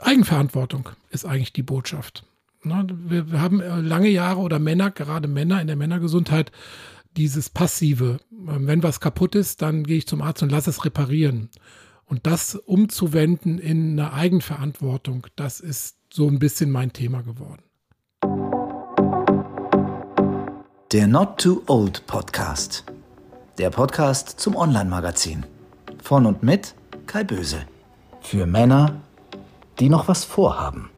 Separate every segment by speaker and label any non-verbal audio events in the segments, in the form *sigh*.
Speaker 1: Eigenverantwortung ist eigentlich die Botschaft. Ne, wir, haben äh, lange Jahre oder Männer, gerade Männer in der Männergesundheit, dieses Passive. Ähm, wenn was kaputt ist, dann gehe ich zum Arzt und lasse es reparieren. Und das umzuwenden in eine Eigenverantwortung, das ist so ein bisschen mein Thema geworden.
Speaker 2: Der Not Too Old Podcast. Der Podcast zum Online-Magazin. Von und mit Kai Böse. Für Männer, die noch was vorhaben.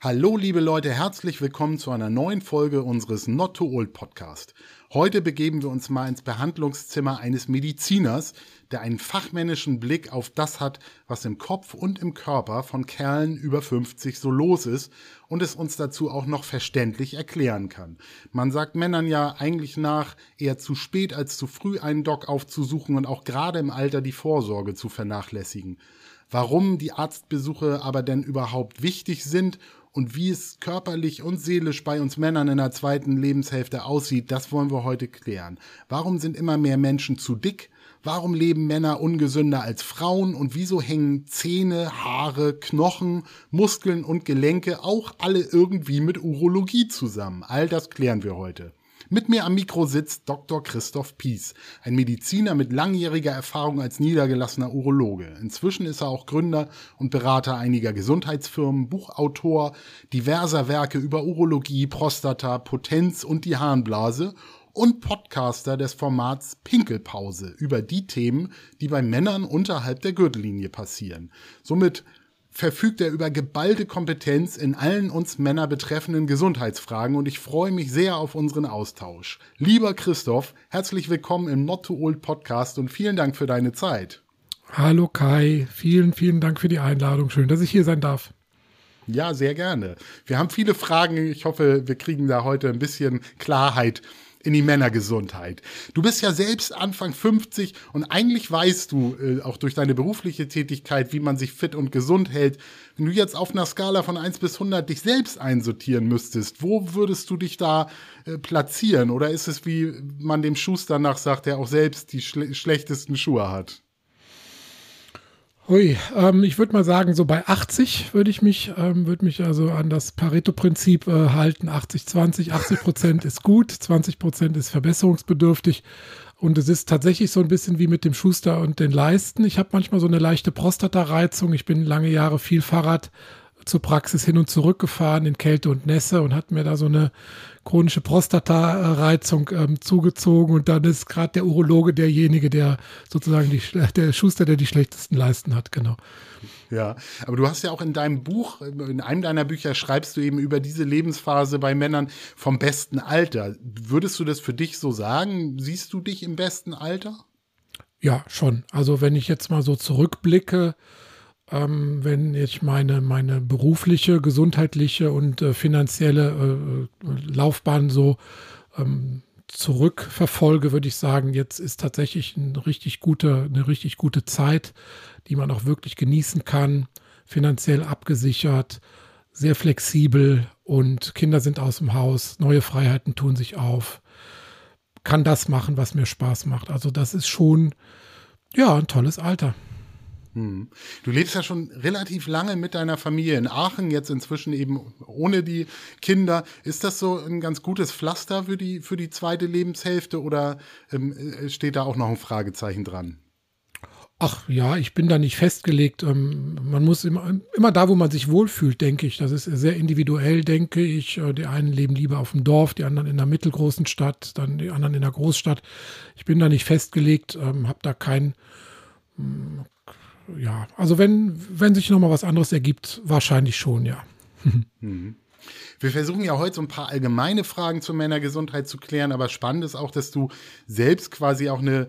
Speaker 3: Hallo liebe Leute, herzlich willkommen zu einer neuen Folge unseres Not Too Old Podcast. Heute begeben wir uns mal ins Behandlungszimmer eines Mediziners, der einen fachmännischen Blick auf das hat, was im Kopf und im Körper von Kerlen über 50 so los ist und es uns dazu auch noch verständlich erklären kann. Man sagt Männern ja eigentlich nach, eher zu spät als zu früh einen Doc aufzusuchen und auch gerade im Alter die Vorsorge zu vernachlässigen. Warum die Arztbesuche aber denn überhaupt wichtig sind und wie es körperlich und seelisch bei uns Männern in der zweiten Lebenshälfte aussieht, das wollen wir heute klären. Warum sind immer mehr Menschen zu dick? Warum leben Männer ungesünder als Frauen und wieso hängen Zähne, Haare, Knochen, Muskeln und Gelenke auch alle irgendwie mit Urologie zusammen? All das klären wir heute. Mit mir am Mikro sitzt Dr. Christoph Pies, ein Mediziner mit langjähriger Erfahrung als niedergelassener Urologe. Inzwischen ist er auch Gründer und Berater einiger Gesundheitsfirmen, Buchautor diverser Werke über Urologie, Prostata, Potenz und die Harnblase und Podcaster des Formats Pinkelpause über die Themen, die bei Männern unterhalb der Gürtellinie passieren. Somit verfügt er über geballte Kompetenz in allen uns Männer betreffenden Gesundheitsfragen und ich freue mich sehr auf unseren Austausch. Lieber Christoph, herzlich willkommen im Not Too Old Podcast und vielen Dank für deine Zeit.
Speaker 1: Hallo Kai, vielen, vielen Dank für die Einladung. Schön, dass ich hier sein darf.
Speaker 3: Ja, sehr gerne. Wir haben viele Fragen. Ich hoffe, wir kriegen da heute ein bisschen Klarheit in die Männergesundheit. Du bist ja selbst Anfang 50 und eigentlich weißt du äh, auch durch deine berufliche Tätigkeit, wie man sich fit und gesund hält. Wenn du jetzt auf einer Skala von 1 bis 100 dich selbst einsortieren müsstest, wo würdest du dich da äh, platzieren? Oder ist es, wie man dem Schuster nach sagt, der auch selbst die schle schlechtesten Schuhe hat?
Speaker 1: Hui, ähm, ich würde mal sagen, so bei 80 würde ich mich, ähm, würde mich also an das Pareto-Prinzip äh, halten. 80, 20, 80 Prozent ist gut, 20 Prozent ist verbesserungsbedürftig. Und es ist tatsächlich so ein bisschen wie mit dem Schuster und den Leisten. Ich habe manchmal so eine leichte Prostata-Reizung. Ich bin lange Jahre viel Fahrrad zur Praxis hin und zurück gefahren in Kälte und Nässe und hat mir da so eine chronische Prostata-Reizung ähm, zugezogen und dann ist gerade der Urologe derjenige, der sozusagen die, der Schuster, der die schlechtesten Leisten hat, genau.
Speaker 3: Ja, aber du hast ja auch in deinem Buch, in einem deiner Bücher schreibst du eben über diese Lebensphase bei Männern vom besten Alter. Würdest du das für dich so sagen? Siehst du dich im besten Alter?
Speaker 1: Ja, schon. Also wenn ich jetzt mal so zurückblicke, ähm, wenn ich meine, meine berufliche, gesundheitliche und äh, finanzielle äh, Laufbahn so ähm, zurückverfolge, würde ich sagen, jetzt ist tatsächlich eine richtig gute, eine richtig gute Zeit, die man auch wirklich genießen kann, finanziell abgesichert, sehr flexibel und Kinder sind aus dem Haus, neue Freiheiten tun sich auf, kann das machen, was mir Spaß macht. Also das ist schon, ja, ein tolles Alter.
Speaker 3: Hm. Du lebst ja schon relativ lange mit deiner Familie in Aachen, jetzt inzwischen eben ohne die Kinder. Ist das so ein ganz gutes Pflaster für die, für die zweite Lebenshälfte oder ähm, äh, steht da auch noch ein Fragezeichen dran?
Speaker 1: Ach ja, ich bin da nicht festgelegt. Ähm, man muss immer, immer da, wo man sich wohlfühlt, denke ich. Das ist sehr individuell, denke ich. Äh, die einen leben lieber auf dem Dorf, die anderen in einer mittelgroßen Stadt, dann die anderen in der Großstadt. Ich bin da nicht festgelegt, ähm, habe da kein, hm, ja, also wenn, wenn sich nochmal was anderes ergibt, wahrscheinlich schon, ja.
Speaker 3: Mhm. Wir versuchen ja heute so ein paar allgemeine Fragen zur Männergesundheit zu klären, aber spannend ist auch, dass du selbst quasi auch eine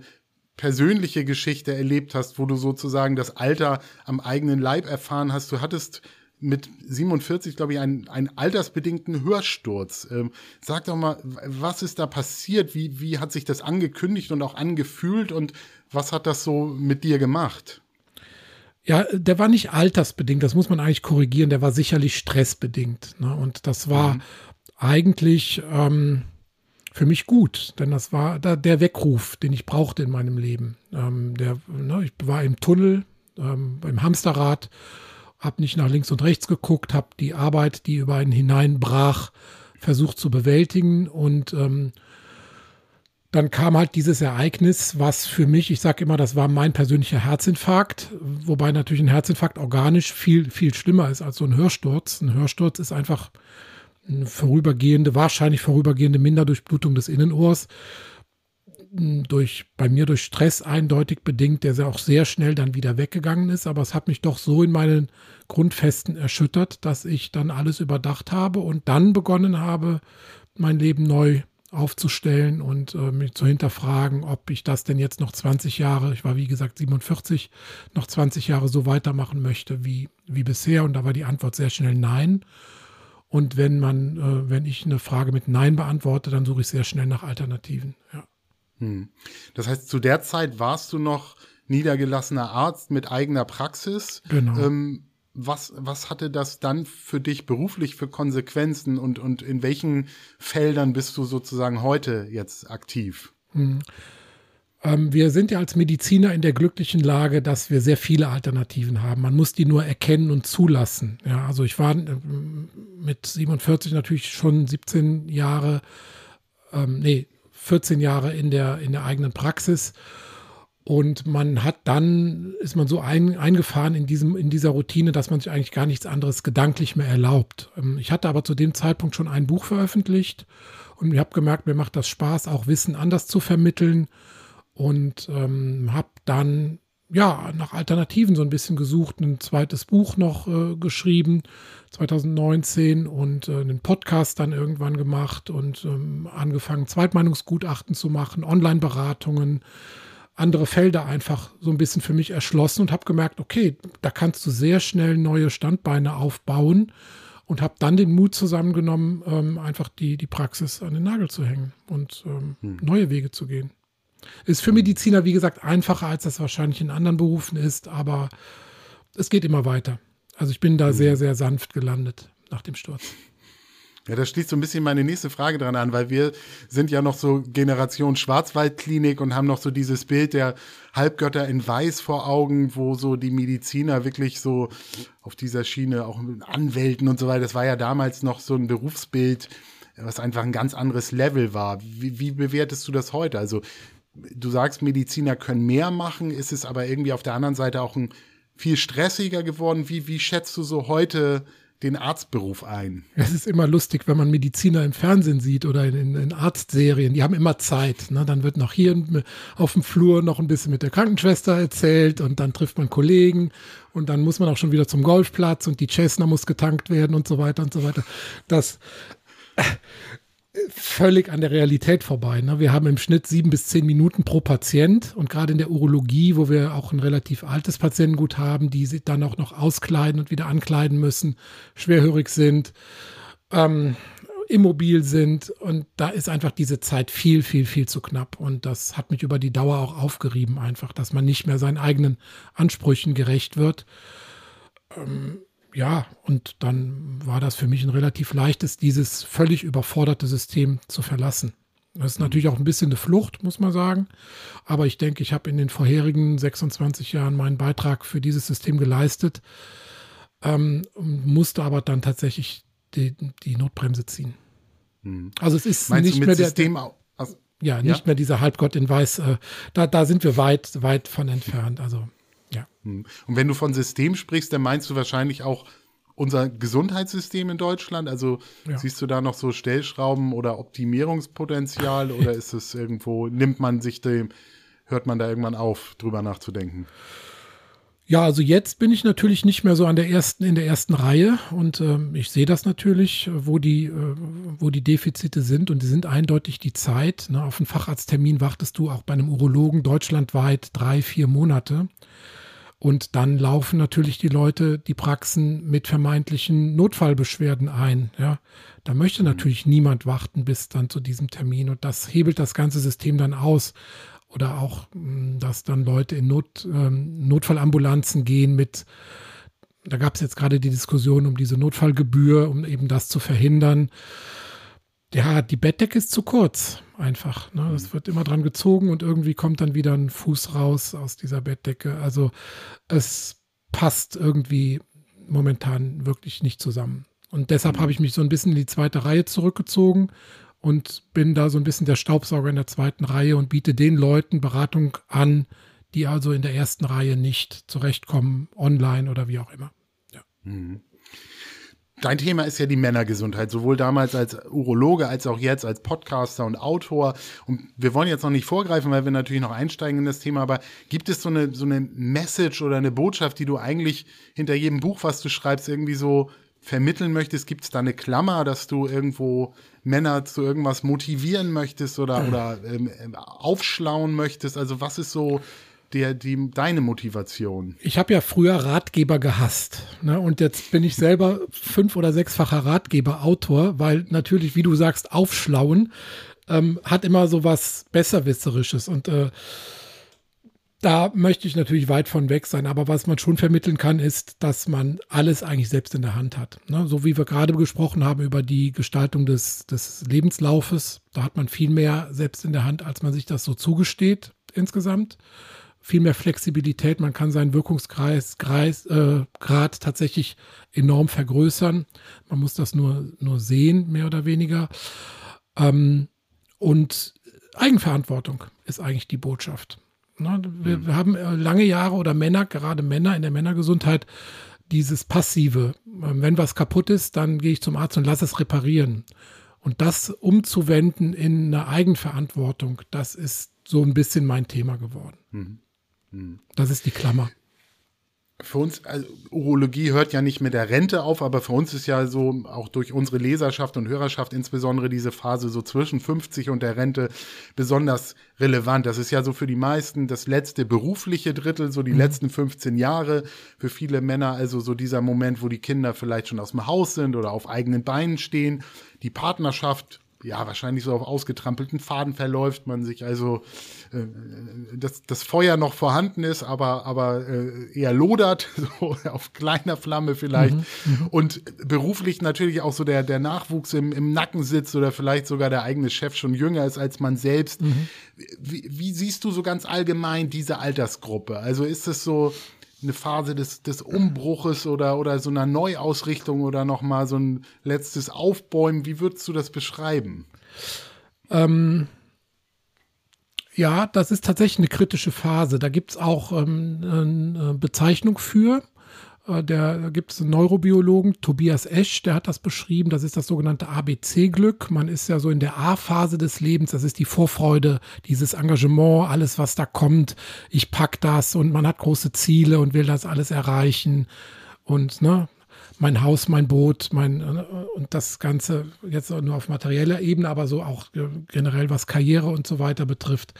Speaker 3: persönliche Geschichte erlebt hast, wo du sozusagen das Alter am eigenen Leib erfahren hast. Du hattest mit 47, glaube ich, einen, einen altersbedingten Hörsturz. Ähm, sag doch mal, was ist da passiert? Wie, wie hat sich das angekündigt und auch angefühlt und was hat das so mit dir gemacht?
Speaker 1: Ja, der war nicht altersbedingt, das muss man eigentlich korrigieren, der war sicherlich stressbedingt. Ne? Und das war mhm. eigentlich ähm, für mich gut, denn das war da der Weckruf, den ich brauchte in meinem Leben. Ähm, der, ne, ich war im Tunnel, ähm, beim Hamsterrad, habe nicht nach links und rechts geguckt, habe die Arbeit, die über einen hineinbrach, versucht zu bewältigen und ähm, dann kam halt dieses Ereignis, was für mich, ich sage immer, das war mein persönlicher Herzinfarkt, wobei natürlich ein Herzinfarkt organisch viel, viel schlimmer ist als so ein Hörsturz. Ein Hörsturz ist einfach eine vorübergehende, wahrscheinlich vorübergehende Minderdurchblutung des Innenohrs. Durch, bei mir durch Stress eindeutig bedingt, der auch sehr schnell dann wieder weggegangen ist. Aber es hat mich doch so in meinen Grundfesten erschüttert, dass ich dann alles überdacht habe und dann begonnen habe, mein Leben neu aufzustellen und äh, mich zu hinterfragen, ob ich das denn jetzt noch 20 Jahre, ich war wie gesagt 47, noch 20 Jahre so weitermachen möchte wie, wie bisher. Und da war die Antwort sehr schnell nein. Und wenn man, äh, wenn ich eine Frage mit Nein beantworte, dann suche ich sehr schnell nach Alternativen. Ja.
Speaker 3: Hm. Das heißt, zu der Zeit warst du noch niedergelassener Arzt mit eigener Praxis.
Speaker 1: Genau.
Speaker 3: Ähm, was, was hatte das dann für dich beruflich für Konsequenzen und, und in welchen Feldern bist du sozusagen heute jetzt aktiv?
Speaker 1: Hm. Ähm, wir sind ja als Mediziner in der glücklichen Lage, dass wir sehr viele Alternativen haben. Man muss die nur erkennen und zulassen. Ja, also ich war äh, mit 47 natürlich schon 17 Jahre, ähm, nee, 14 Jahre in der, in der eigenen Praxis und man hat dann, ist man so ein, eingefahren in, diesem, in dieser Routine, dass man sich eigentlich gar nichts anderes gedanklich mehr erlaubt. Ähm, ich hatte aber zu dem Zeitpunkt schon ein Buch veröffentlicht und ich habe gemerkt, mir macht das Spaß, auch Wissen anders zu vermitteln und ähm, habe dann ja nach Alternativen so ein bisschen gesucht, ein zweites Buch noch äh, geschrieben 2019 und äh, einen Podcast dann irgendwann gemacht und ähm, angefangen Zweitmeinungsgutachten zu machen, Online-Beratungen andere Felder einfach so ein bisschen für mich erschlossen und habe gemerkt, okay, da kannst du sehr schnell neue Standbeine aufbauen und habe dann den Mut zusammengenommen, ähm, einfach die, die Praxis an den Nagel zu hängen und ähm, hm. neue Wege zu gehen. Ist für Mediziner, wie gesagt, einfacher, als das wahrscheinlich in anderen Berufen ist, aber es geht immer weiter. Also ich bin da hm. sehr, sehr sanft gelandet nach dem Sturz.
Speaker 3: Ja, das schließt so ein bisschen meine nächste Frage dran an, weil wir sind ja noch so Generation Schwarzwaldklinik und haben noch so dieses Bild der Halbgötter in Weiß vor Augen, wo so die Mediziner wirklich so auf dieser Schiene, auch mit Anwälten und so weiter, das war ja damals noch so ein Berufsbild, was einfach ein ganz anderes Level war. Wie, wie bewertest du das heute? Also du sagst, Mediziner können mehr machen, ist es aber irgendwie auf der anderen Seite auch ein viel stressiger geworden. Wie, wie schätzt du so heute den Arztberuf ein.
Speaker 1: Es ist immer lustig, wenn man Mediziner im Fernsehen sieht oder in, in Arztserien. Die haben immer Zeit. Ne? Dann wird noch hier auf dem Flur noch ein bisschen mit der Krankenschwester erzählt und dann trifft man Kollegen und dann muss man auch schon wieder zum Golfplatz und die Cessna muss getankt werden und so weiter und so weiter. Das völlig an der Realität vorbei. Ne? Wir haben im Schnitt sieben bis zehn Minuten pro Patient und gerade in der Urologie, wo wir auch ein relativ altes Patientengut haben, die sich dann auch noch auskleiden und wieder ankleiden müssen, schwerhörig sind, ähm, immobil sind und da ist einfach diese Zeit viel, viel, viel zu knapp und das hat mich über die Dauer auch aufgerieben einfach, dass man nicht mehr seinen eigenen Ansprüchen gerecht wird. Ähm, ja, und dann war das für mich ein relativ leichtes, dieses völlig überforderte System zu verlassen. Das ist natürlich auch ein bisschen eine Flucht, muss man sagen. Aber ich denke, ich habe in den vorherigen 26 Jahren meinen Beitrag für dieses System geleistet, ähm, musste aber dann tatsächlich die, die Notbremse ziehen.
Speaker 3: Hm.
Speaker 1: Also es ist
Speaker 3: Meinst
Speaker 1: nicht
Speaker 3: mehr
Speaker 1: der,
Speaker 3: System auch, also,
Speaker 1: ja, nicht ja? mehr dieser Halbgott in Weiß. Äh, da, da sind wir weit, weit von entfernt. Also ja.
Speaker 3: Hm. Und wenn du von System sprichst, dann meinst du wahrscheinlich auch unser Gesundheitssystem in Deutschland? Also ja. siehst du da noch so Stellschrauben oder Optimierungspotenzial oder ist es irgendwo, nimmt man sich dem, hört man da irgendwann auf, drüber nachzudenken?
Speaker 1: Ja, also jetzt bin ich natürlich nicht mehr so an der ersten, in der ersten Reihe und äh, ich sehe das natürlich, wo die, äh, wo die Defizite sind und die sind eindeutig die Zeit. Ne? Auf einen Facharzttermin wartest du auch bei einem Urologen deutschlandweit drei, vier Monate. Und dann laufen natürlich die Leute, die Praxen mit vermeintlichen Notfallbeschwerden ein. Ja, da möchte mhm. natürlich niemand warten bis dann zu diesem Termin und das hebelt das ganze System dann aus. Oder auch, hm, dass dann Leute in Not, ähm, Notfallambulanzen gehen mit, da gab es jetzt gerade die Diskussion um diese Notfallgebühr, um eben das zu verhindern Ja, die Bettdecke ist zu kurz, einfach. Ne? Es wird immer dran gezogen und irgendwie kommt dann wieder ein Fuß raus aus dieser Bettdecke. Also es passt irgendwie momentan wirklich nicht zusammen. Und deshalb mhm. habe ich mich so ein bisschen in die zweite Reihe zurückgezogen und bin da so ein bisschen der Staubsauger in der zweiten Reihe und biete den Leuten Beratung an, die also in der ersten Reihe nicht zurechtkommen, online oder wie auch immer. Ja. Mhm.
Speaker 3: Dein Thema ist ja die Männergesundheit, sowohl damals als Urologe als auch jetzt als Podcaster und Autor. Und wir wollen jetzt noch nicht vorgreifen, weil wir natürlich noch einsteigen in das Thema, aber gibt es so eine, so eine Message oder eine Botschaft, die du eigentlich hinter jedem Buch, was du schreibst, irgendwie so vermitteln möchtest? Gibt es da eine Klammer, dass du irgendwo Männer zu irgendwas motivieren möchtest oder, oder ähm, aufschlauen möchtest? Also was ist so der, die, deine Motivation?
Speaker 1: Ich habe ja früher Ratgeber gehasst. Ne? Und jetzt bin ich selber fünf- oder sechsfacher Ratgeber-Autor, weil natürlich, wie du sagst, aufschlauen ähm, hat immer so was Besserwisserisches. Und äh, da möchte ich natürlich weit von weg sein. Aber was man schon vermitteln kann, ist, dass man alles eigentlich selbst in der Hand hat. Ne? So wie wir gerade gesprochen haben über die Gestaltung des, des Lebenslaufes. Da hat man viel mehr selbst in der Hand, als man sich das so zugesteht insgesamt viel mehr Flexibilität. Man kann seinen Wirkungskreis Kreis, äh, Grad tatsächlich enorm vergrößern. Man muss das nur, nur sehen, mehr oder weniger. Ähm, und Eigenverantwortung ist eigentlich die Botschaft. Ne, wir, mhm. wir, haben äh, lange Jahre oder Männer, gerade Männer in der Männergesundheit, dieses Passive. Ähm, wenn was kaputt ist, dann gehe ich zum Arzt und lasse es reparieren. Und das umzuwenden in eine Eigenverantwortung, das ist so ein bisschen mein Thema geworden. Mhm. Das ist die Klammer.
Speaker 3: Für uns, also Urologie hört ja nicht mit der Rente auf, aber für uns ist ja so, auch durch unsere Leserschaft und Hörerschaft insbesondere diese Phase so zwischen 50 und der Rente besonders relevant. Das ist ja so für die meisten das letzte berufliche Drittel, so die mhm. letzten 15 Jahre. Für viele Männer also so dieser Moment, wo die Kinder vielleicht schon aus dem Haus sind oder auf eigenen Beinen stehen. Die Partnerschaft ja, wahrscheinlich so auf ausgetrampelten Faden verläuft, man sich also, äh, dass das Feuer noch vorhanden ist, aber, aber äh, eher lodert, *laughs* so auf kleiner Flamme vielleicht. Mhm, mhm, und beruflich natürlich auch so der, der Nachwuchs im, im Nacken sitzt oder vielleicht sogar der eigene Chef schon jünger ist als man selbst. Mhm. Wie, wie siehst du so ganz allgemein diese Altersgruppe? Also ist es so, eine Phase des, des Umbruches oder, oder so einer Neuausrichtung oder nochmal so ein letztes Aufbäumen. Wie würdest du das beschreiben?
Speaker 1: Ähm, ja, das ist tatsächlich eine kritische Phase. Da gibt es auch ähm, eine Bezeichnung für. Äh, der, da gibt es einen Neurobiologen, Tobias Esch, der hat das beschrieben. Das ist das sogenannte ABC-Glück. Man ist ja so in der A-Phase des Lebens. Das ist die Vorfreude, dieses Engagement, alles, was da kommt. Ich pack das und man hat große Ziele und will das alles erreichen. Und ne, mein Haus, mein Boot, mein äh, und das Ganze jetzt nur auf materieller Ebene, aber so auch generell was Karriere und so weiter betrifft.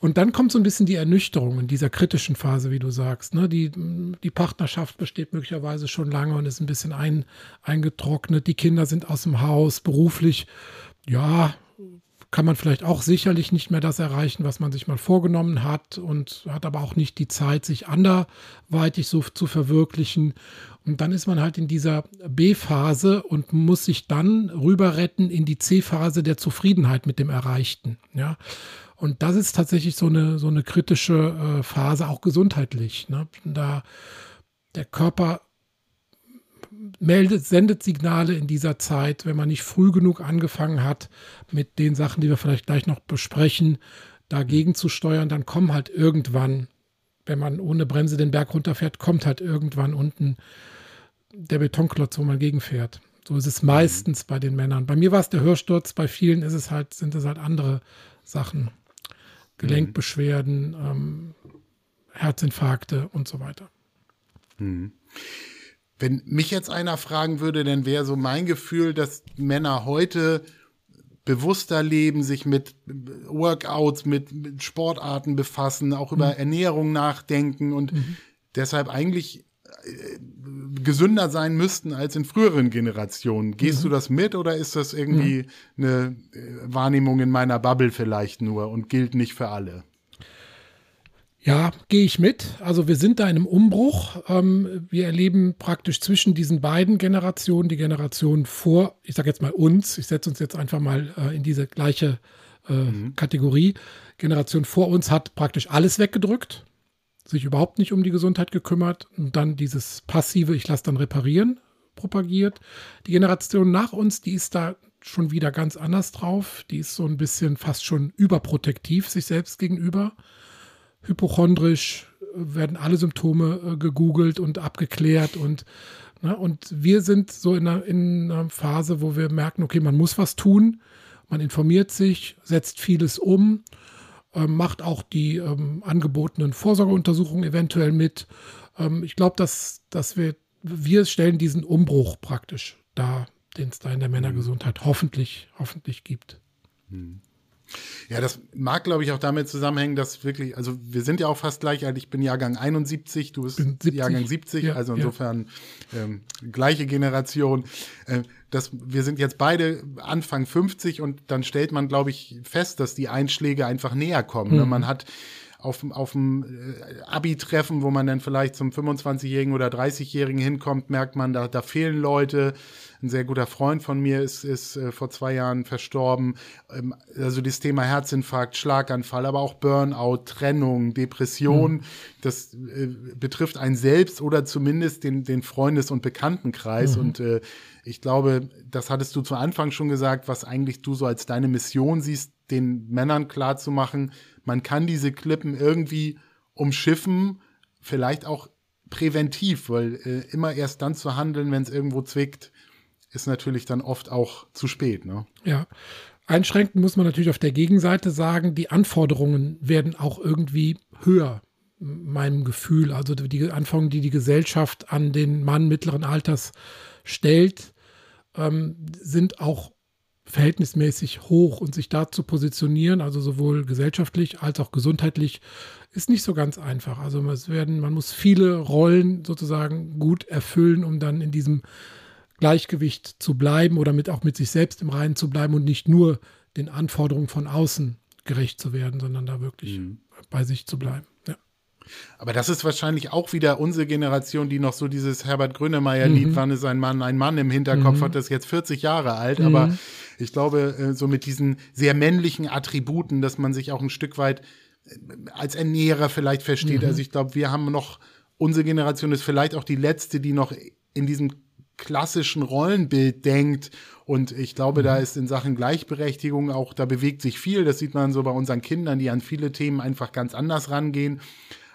Speaker 1: Und dann kommt so ein bisschen die Ernüchterung in dieser kritischen Phase, wie du sagst. Ne? Die, die Partnerschaft besteht möglicherweise schon lange und ist ein bisschen ein, eingetrocknet. Die Kinder sind aus dem Haus, beruflich, ja, kann man vielleicht auch sicherlich nicht mehr das erreichen, was man sich mal vorgenommen hat und hat aber auch nicht die Zeit, sich anderweitig so zu verwirklichen. Und dann ist man halt in dieser B-Phase und muss sich dann rüber retten in die C-Phase der Zufriedenheit mit dem Erreichten. Ja. Und das ist tatsächlich so eine, so eine kritische äh, Phase, auch gesundheitlich. Ne? Da der Körper meldet, sendet Signale in dieser Zeit, wenn man nicht früh genug angefangen hat mit den Sachen, die wir vielleicht gleich noch besprechen, dagegen zu steuern, dann kommen halt irgendwann, wenn man ohne Bremse den Berg runterfährt, kommt halt irgendwann unten der Betonklotz, wo man gegenfährt. So ist es meistens bei den Männern. Bei mir war es der Hörsturz, bei vielen ist es halt, sind es halt andere Sachen. Gelenkbeschwerden, ähm, Herzinfarkte und so weiter.
Speaker 3: Mhm. Wenn mich jetzt einer fragen würde, dann wäre so mein Gefühl, dass Männer heute bewusster leben, sich mit Workouts, mit, mit Sportarten befassen, auch über mhm. Ernährung nachdenken und mhm. deshalb eigentlich äh, gesünder sein müssten als in früheren Generationen. Gehst mhm. du das mit oder ist das irgendwie eine äh, Wahrnehmung in meiner Bubble vielleicht nur und gilt nicht für alle?
Speaker 1: Ja, gehe ich mit. Also wir sind da in einem Umbruch. Ähm, wir erleben praktisch zwischen diesen beiden Generationen, die Generation vor, ich sage jetzt mal uns, ich setze uns jetzt einfach mal äh, in diese gleiche äh, mhm. Kategorie. Generation vor uns hat praktisch alles weggedrückt, sich überhaupt nicht um die Gesundheit gekümmert und dann dieses passive, ich lasse dann reparieren, propagiert. Die Generation nach uns, die ist da schon wieder ganz anders drauf. Die ist so ein bisschen fast schon überprotektiv sich selbst gegenüber hypochondrisch, werden alle Symptome äh, gegoogelt und abgeklärt und ne, und wir sind so in einer, in einer Phase, wo wir merken, okay, man muss was tun, man informiert sich, setzt vieles um, äh, macht auch die ähm, angebotenen Vorsorgeuntersuchungen eventuell mit. Ähm, ich glaube, dass, dass wir, wir stellen diesen Umbruch praktisch dar, den es da in der Männergesundheit hoffentlich, hoffentlich gibt.
Speaker 3: Mhm. Ja, das mag, glaube ich, auch damit zusammenhängen, dass wirklich, also wir sind ja auch fast gleich alt. Ich bin Jahrgang 71, du bist 70. Jahrgang 70, ja, also insofern ja. ähm, gleiche Generation. Äh, das, wir sind jetzt beide Anfang 50 und dann stellt man, glaube ich, fest, dass die Einschläge einfach näher kommen. Ne? Mhm. Man hat auf, auf dem äh, Abi-Treffen, wo man dann vielleicht zum 25-Jährigen oder 30-Jährigen hinkommt, merkt man, da, da fehlen Leute. Ein sehr guter Freund von mir ist, ist äh, vor zwei Jahren verstorben. Ähm, also das Thema Herzinfarkt, Schlaganfall, aber auch Burnout, Trennung, Depression, mhm. das äh, betrifft einen selbst oder zumindest den, den Freundes- und Bekanntenkreis. Mhm. Und äh, ich glaube, das hattest du zu Anfang schon gesagt, was eigentlich du so als deine Mission siehst, den Männern klarzumachen, man kann diese Klippen irgendwie umschiffen, vielleicht auch präventiv, weil äh, immer erst dann zu handeln, wenn es irgendwo zwickt, ist natürlich dann oft auch zu spät. Ne?
Speaker 1: Ja. Einschränken muss man natürlich auf der Gegenseite sagen, die Anforderungen werden auch irgendwie höher, meinem Gefühl. Also die Anforderungen, die die Gesellschaft an den Mann mittleren Alters stellt, ähm, sind auch verhältnismäßig hoch und sich da zu positionieren, also sowohl gesellschaftlich als auch gesundheitlich, ist nicht so ganz einfach. Also es werden, man muss viele Rollen sozusagen gut erfüllen, um dann in diesem Gleichgewicht zu bleiben oder mit auch mit sich selbst im Reinen zu bleiben und nicht nur den Anforderungen von außen gerecht zu werden, sondern da wirklich mhm. bei sich zu bleiben.
Speaker 3: Aber das ist wahrscheinlich auch wieder unsere Generation, die noch so dieses Herbert Grönemeyer-Lied, mhm. wann ist ein Mann, ein Mann im Hinterkopf mhm. hat, das jetzt 40 Jahre alt. Mhm. Aber ich glaube, äh, so mit diesen sehr männlichen Attributen, dass man sich auch ein Stück weit äh, als Ernährer vielleicht versteht. Mhm. Also ich glaube, wir haben noch, unsere Generation ist vielleicht auch die letzte, die noch in diesem klassischen Rollenbild denkt. Und ich glaube, da mhm. ist in Sachen Gleichberechtigung auch, da bewegt sich viel. Das sieht man so bei unseren Kindern, die an viele Themen einfach ganz anders rangehen.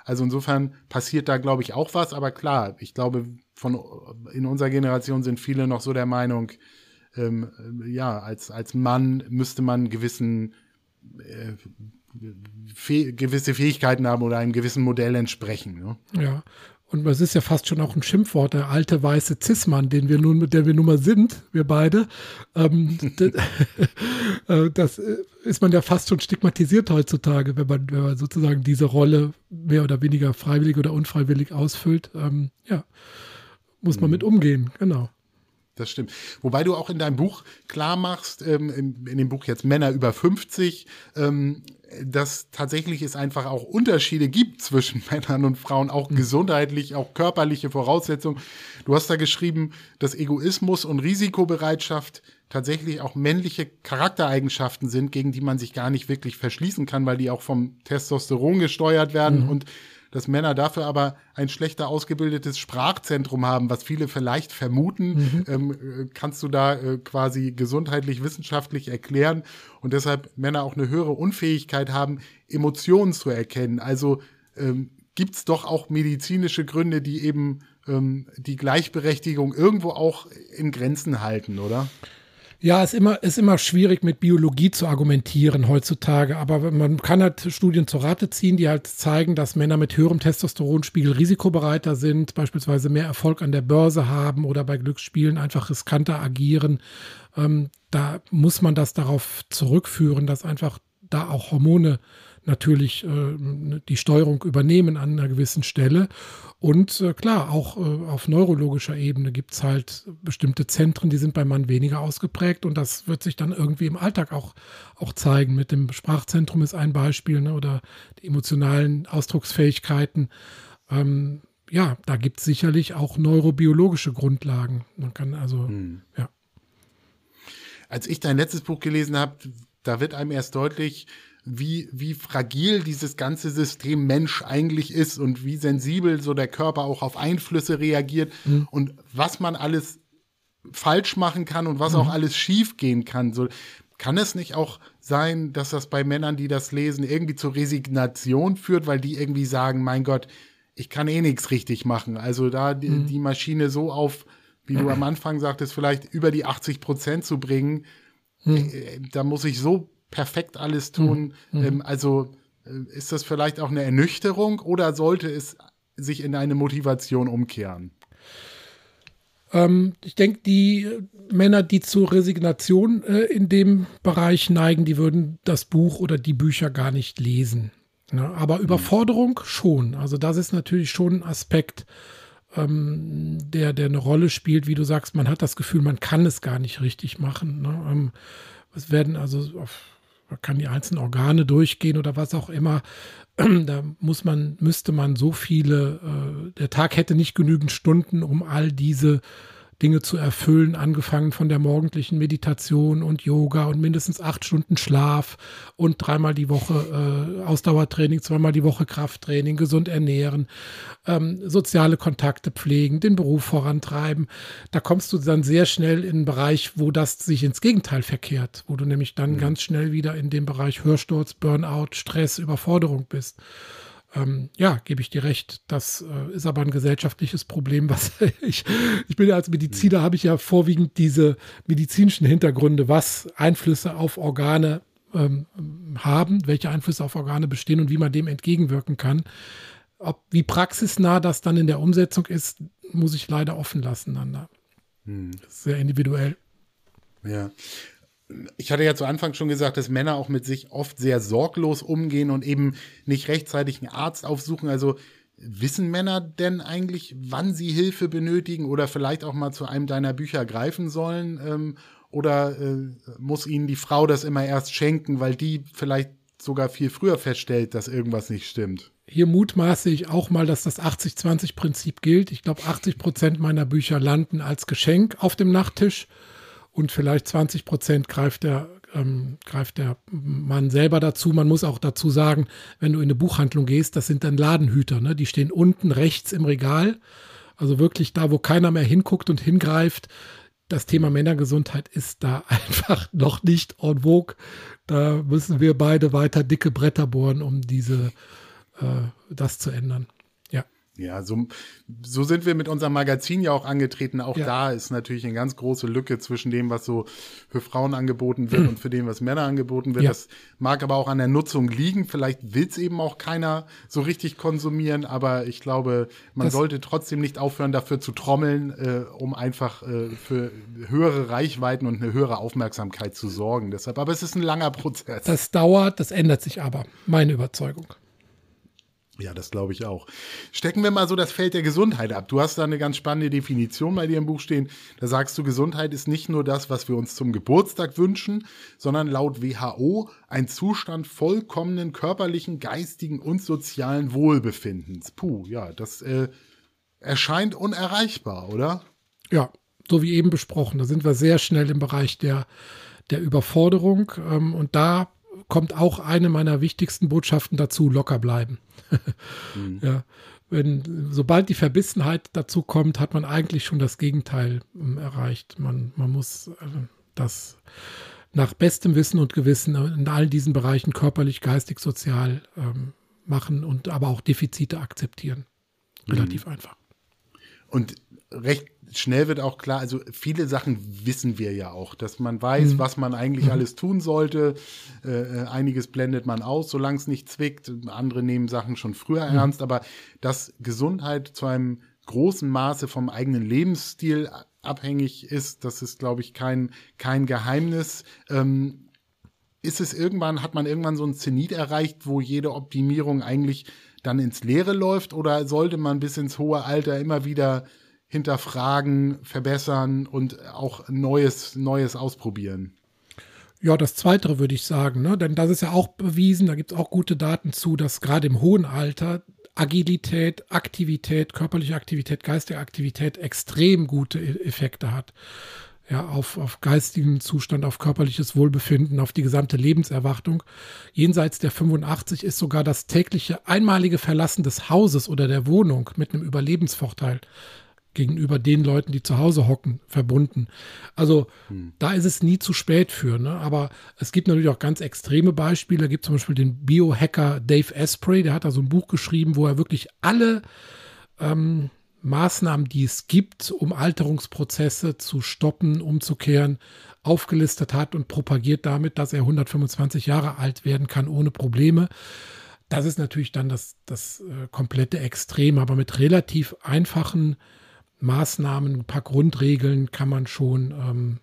Speaker 3: Also insofern passiert da, glaube ich, auch was. Aber klar, ich glaube, von, in unserer Generation sind viele noch so der Meinung, ähm, ja, als, als Mann müsste man gewissen, äh, Fäh gewisse Fähigkeiten haben oder einem gewissen Modell entsprechen. Ne?
Speaker 1: Ja, und es ist ja fast schon auch ein Schimpfwort, der alte weiße Zismann, den wir nun, mit der wir nun mal sind, wir beide. Ähm, *laughs* äh, das äh, ist man ja fast schon stigmatisiert heutzutage, wenn man, wenn man sozusagen diese Rolle mehr oder weniger freiwillig oder unfreiwillig ausfüllt. Ähm, ja, muss man mhm. mit umgehen, genau.
Speaker 3: Das stimmt. Wobei du auch in deinem Buch klar machst, ähm, in, in, dem Buch jetzt Männer über 50, ähm, dass tatsächlich es einfach auch Unterschiede gibt zwischen *laughs* Männern und Frauen, auch mhm. gesundheitlich, auch körperliche Voraussetzungen. Du hast da geschrieben, dass Egoismus und Risikobereitschaft tatsächlich auch männliche Charaktereigenschaften sind, gegen die man sich gar nicht wirklich verschließen kann, weil die auch vom Testosteron gesteuert werden mhm. und dass Männer dafür aber ein schlechter ausgebildetes Sprachzentrum haben, was viele vielleicht vermuten. Mhm. Ähm, äh, kannst du da äh, quasi gesundheitlich, wissenschaftlich erklären und deshalb Männer auch eine höhere Unfähigkeit haben, Emotionen zu erkennen. Also ähm, gibt es doch auch medizinische Gründe, die eben ähm, die Gleichberechtigung irgendwo auch in Grenzen halten, oder?
Speaker 1: Ja, ist immer, ist immer schwierig mit Biologie zu argumentieren heutzutage, aber man kann halt Studien zur Rate ziehen, die halt zeigen, dass Männer mit höherem Testosteronspiegel risikobereiter sind, beispielsweise mehr Erfolg an der Börse haben oder bei Glücksspielen einfach riskanter agieren. Ähm, da muss man das darauf zurückführen, dass einfach da auch Hormone natürlich äh, die Steuerung übernehmen an einer gewissen Stelle. Und äh, klar, auch äh, auf neurologischer Ebene gibt es halt bestimmte Zentren, die sind beim Mann weniger ausgeprägt und das wird sich dann irgendwie im Alltag auch, auch zeigen. Mit dem Sprachzentrum ist ein Beispiel ne, oder die emotionalen Ausdrucksfähigkeiten. Ähm, ja, da gibt es sicherlich auch neurobiologische Grundlagen. Man kann also, hm. ja.
Speaker 3: Als ich dein letztes Buch gelesen habe, da wird einem erst deutlich, wie, wie fragil dieses ganze System Mensch eigentlich ist und wie sensibel so der Körper auch auf Einflüsse reagiert mhm. und was man alles falsch machen kann und was mhm. auch alles schief gehen kann. So, kann es nicht auch sein, dass das bei Männern, die das lesen, irgendwie zur Resignation führt, weil die irgendwie sagen, mein Gott, ich kann eh nichts richtig machen. Also da die, mhm. die Maschine so auf, wie du am *clears throat* Anfang sagtest, vielleicht über die 80 Prozent zu bringen, mhm. da muss ich so perfekt alles tun. Mhm. Ähm, also äh, ist das vielleicht auch eine Ernüchterung oder sollte es sich in eine Motivation umkehren?
Speaker 1: Ähm, ich denke, die Männer, die zur Resignation äh, in dem Bereich neigen, die würden das Buch oder die Bücher gar nicht lesen. Ne? Aber Überforderung schon. Also das ist natürlich schon ein Aspekt, ähm, der, der eine Rolle spielt, wie du sagst, man hat das Gefühl, man kann es gar nicht richtig machen. Ne? Ähm, es werden also auf man kann die einzelnen Organe durchgehen oder was auch immer. *clears throat* Da muss man, müsste man so viele, äh, der Tag hätte nicht genügend Stunden, um all diese Dinge zu erfüllen, angefangen von der morgendlichen Meditation und Yoga und mindestens acht Stunden Schlaf und dreimal die Woche äh, Ausdauertraining, zweimal die Woche Krafttraining, gesund ernähren, ähm, soziale Kontakte pflegen, den Beruf vorantreiben. Da kommst du dann sehr schnell in einen Bereich, wo das sich ins Gegenteil verkehrt, wo du nämlich dann mhm. ganz schnell wieder in dem Bereich Hörsturz, Burnout, Stress, Überforderung bist. Ähm, ja, gebe ich dir recht. Das äh, ist aber ein gesellschaftliches Problem, *laughs* was ich, ich bin ja als Mediziner, habe ich ja vorwiegend diese medizinischen Hintergründe, was Einflüsse auf Organe ähm, haben, welche Einflüsse auf Organe bestehen und wie man dem entgegenwirken kann. Ob, wie praxisnah das dann in der Umsetzung ist, muss ich leider offen lassen. Dann, hm. Sehr individuell.
Speaker 3: Ja ich hatte ja zu Anfang schon gesagt, dass Männer auch mit sich oft sehr sorglos umgehen und eben nicht rechtzeitig einen Arzt aufsuchen. Also wissen Männer denn eigentlich, wann sie Hilfe benötigen oder vielleicht auch mal zu einem deiner Bücher greifen sollen? Ähm, oder äh, muss ihnen die Frau das immer erst schenken, weil die vielleicht sogar viel früher feststellt, dass irgendwas nicht stimmt?
Speaker 1: Hier mutmaße ich auch mal, dass das 80-20-Prinzip gilt. Ich glaube, 80 Prozent meiner Bücher landen als Geschenk auf dem Nachttisch und vielleicht 20 Prozent greift der, ähm, greift der Mann selber dazu. Man muss auch dazu sagen, wenn du in eine Buchhandlung gehst, das sind dann Ladenhüter, ne? die stehen unten rechts im Regal, also wirklich da, wo keiner mehr hinguckt und hingreift. Das Thema Männergesundheit ist da *laughs* einfach noch nicht en vogue. Da müssen wir beide weiter dicke Bretter bohren, um diese, äh, das zu ändern.
Speaker 3: Ja, so, so sind wir mit unserem Magazin ja auch angetreten. Auch ja. da ist natürlich eine ganz große Lücke zwischen dem, was so für Frauen angeboten wird *clears throat* und für dem, was Männer angeboten wird. Ja. Das mag aber auch an der Nutzung liegen. Vielleicht will es eben auch keiner so richtig konsumieren, aber ich glaube, man das sollte trotzdem nicht aufhören, dafür zu trommeln, äh, um einfach äh, für höhere Reichweiten und eine höhere Aufmerksamkeit zu sorgen. Deshalb, aber es ist ein langer Prozess.
Speaker 1: Das dauert, das ändert sich aber, meine Überzeugung.
Speaker 3: Ja, das glaube ich auch. Stecken wir mal so das Feld der Gesundheit ab. Du hast da eine ganz spannende Definition bei dir im Buch stehen. Da sagst du, Gesundheit ist nicht nur das, was wir uns zum Geburtstag wünschen, sondern laut WHO ein Zustand vollkommenen körperlichen, geistigen und sozialen Wohlbefindens. Puh, ja, das äh, erscheint unerreichbar, oder?
Speaker 1: Ja, so wie eben besprochen. Da sind wir sehr schnell im Bereich der, der Überforderung. Ähm, und da kommt auch eine meiner wichtigsten Botschaften dazu, locker bleiben. *laughs* mhm. ja, wenn, sobald die Verbissenheit dazu kommt, hat man eigentlich schon das Gegenteil ähm, erreicht. Man, man muss äh, das nach bestem Wissen und Gewissen in all diesen Bereichen körperlich, geistig, sozial ähm, machen und aber auch Defizite akzeptieren. Relativ mhm. einfach.
Speaker 3: Und recht schnell wird auch klar, also viele Sachen wissen wir ja auch, dass man weiß, mhm. was man eigentlich mhm. alles tun sollte. Äh, äh einiges blendet man aus, solange es nicht zwickt. Andere nehmen Sachen schon früher mhm. ernst, aber dass Gesundheit zu einem großen Maße vom eigenen Lebensstil abhängig ist, das ist, glaube ich, kein, kein Geheimnis. Ähm, ist es irgendwann, hat man irgendwann so ein Zenit erreicht, wo jede Optimierung eigentlich dann ins Leere läuft? Oder sollte man bis ins hohe Alter immer wieder hinterfragen, verbessern und auch Neues, Neues ausprobieren?
Speaker 1: Ja, das Zweite würde ich sagen, ne? denn das ist ja auch bewiesen, da gibt es auch gute Daten zu, dass gerade im hohen Alter Agilität, Aktivität, körperliche Aktivität, geistige Aktivität extrem gute e-, Effekte hat. Ja, auf, auf geistigen Zustand, auf körperliches Wohlbefinden, auf die gesamte Lebenserwartung. Jenseits der 85 ist sogar das tägliche einmalige Verlassen des Hauses oder der Wohnung mit einem Überlebensvorteil gegenüber den Leuten, die zu Hause hocken, verbunden. Also hm. da ist es nie zu spät für. Ne? Aber es gibt natürlich auch ganz extreme Beispiele. Da gibt zum Beispiel den Biohacker Dave Asprey, der hat da so ein Buch geschrieben, wo er wirklich alle ähm, Maßnahmen, die es gibt, um Alterungsprozesse zu stoppen, umzukehren, aufgelistet hat und propagiert damit, dass er 125 Jahre alt werden kann ohne Probleme. Das ist natürlich dann das, das äh, komplette Extrem, aber mit relativ einfachen Maßnahmen, ein paar Grundregeln kann man schon, ähm,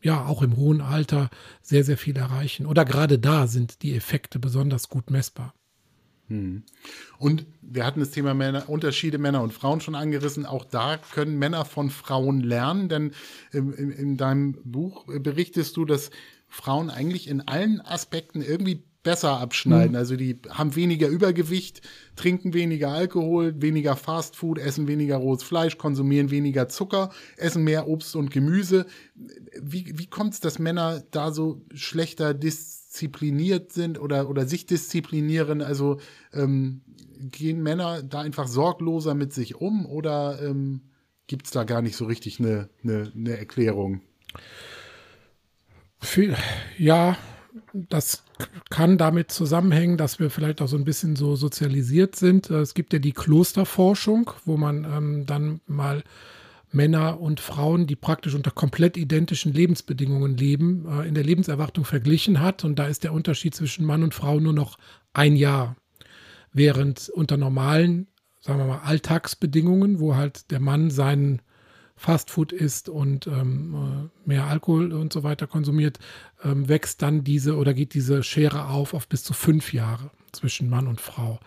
Speaker 1: ja, auch im hohen Alter sehr, sehr viel erreichen. Oder gerade da sind die Effekte besonders gut messbar.
Speaker 3: Hm. Und wir hatten das Thema Männer, Unterschiede Männer und Frauen schon angerissen. Auch da können Männer von Frauen lernen, denn in, in, in deinem Buch berichtest du, dass Frauen eigentlich in allen Aspekten irgendwie besser abschneiden. Mhm. Also die haben weniger Übergewicht, trinken weniger Alkohol, weniger Fastfood, essen weniger rohes Fleisch, konsumieren weniger Zucker, essen mehr Obst und Gemüse. Wie, wie kommt es, dass Männer da so schlechter diszipliniert sind oder, oder sich disziplinieren? Also ähm, gehen Männer da einfach sorgloser mit sich um oder ähm, gibt es da gar nicht so richtig eine, eine, eine Erklärung?
Speaker 1: Ja, das kann damit zusammenhängen, dass wir vielleicht auch so ein bisschen so sozialisiert sind. Es gibt ja die Klosterforschung, wo man ähm, dann mal Männer und Frauen, die praktisch unter komplett identischen Lebensbedingungen leben, äh, in der Lebenserwartung verglichen hat. Und da ist der Unterschied zwischen Mann und Frau nur noch ein Jahr. Während unter normalen, sagen wir mal, Alltagsbedingungen, wo halt der Mann seinen Fastfood isst und ähm, äh, mehr Alkohol und so weiter konsumiert, ähm, wächst dann diese oder geht diese Schere auf auf bis zu fünf Jahre zwischen Mann und Frau.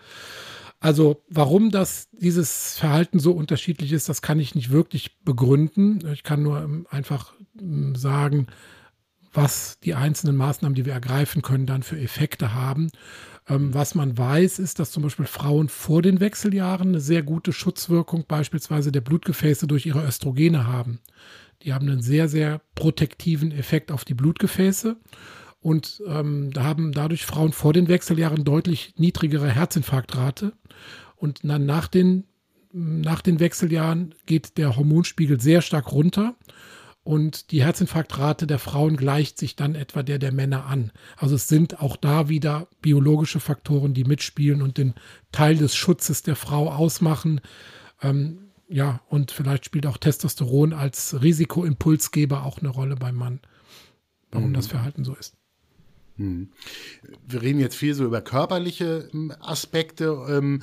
Speaker 1: Also warum das dieses Verhalten so unterschiedlich ist, das kann ich nicht wirklich begründen. Ich kann nur ähm, einfach ähm, sagen, was die einzelnen Maßnahmen, die wir ergreifen können, dann für Effekte haben. Ähm, was man weiß, ist, dass zum Beispiel Frauen vor den Wechseljahren eine sehr gute Schutzwirkung beispielsweise der Blutgefäße durch ihre Östrogene haben. Die haben einen sehr, sehr protektiven Effekt auf die Blutgefäße. Und ähm, da haben dadurch Frauen vor den Wechseljahren deutlich niedrigere Herzinfarktrate. Und dann nach den, nach den Wechseljahren geht der Hormonspiegel sehr stark runter und die Herzinfarktrate der Frauen gleicht sich dann etwa der der Männer an. Also es sind auch da wieder biologische Faktoren, die mitspielen und den Teil des Schutzes der Frau ausmachen. Ähm, ja, und vielleicht spielt auch Testosteron als Risikoimpulsgeber auch eine Rolle beim Mann, warum mhm. das Verhalten so ist.
Speaker 3: Mhm. Wir reden jetzt viel so über körperliche ähm, Aspekte ähm,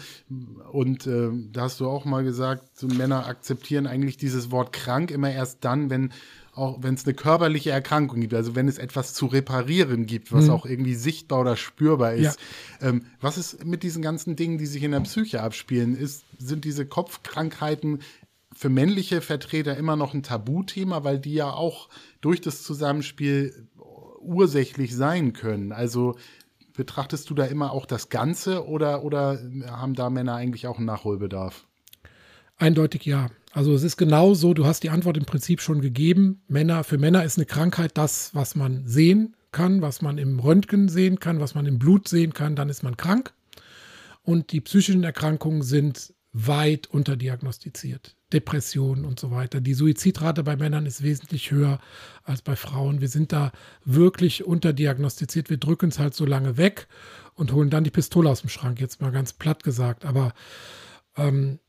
Speaker 3: und äh, da hast du auch mal gesagt, so Männer akzeptieren eigentlich dieses Wort krank immer erst dann, wenn auch wenn es eine körperliche Erkrankung gibt, also wenn es etwas zu reparieren gibt, was mhm. auch irgendwie sichtbar oder spürbar ist. Ja. Ähm, was ist mit diesen ganzen Dingen, die sich in der Psyche abspielen? Ist, sind diese Kopfkrankheiten für männliche Vertreter immer noch ein Tabuthema, weil die ja auch durch das Zusammenspiel ursächlich sein können. Also betrachtest du da immer auch das Ganze oder, oder haben da Männer eigentlich auch einen Nachholbedarf?
Speaker 1: Eindeutig ja. Also es ist genau so, du hast die Antwort im Prinzip schon gegeben. Männer, für Männer ist eine Krankheit das, was man sehen kann, was man im Röntgen sehen kann, was man im Blut sehen kann, dann ist man krank. Und die psychischen Erkrankungen sind weit unterdiagnostiziert. Depressionen und so weiter. Die Suizidrate bei Männern ist wesentlich höher als bei Frauen. Wir sind da wirklich unterdiagnostiziert. Wir drücken es halt so lange weg und holen dann die Pistole aus dem Schrank, jetzt mal ganz platt gesagt. Aber ähm,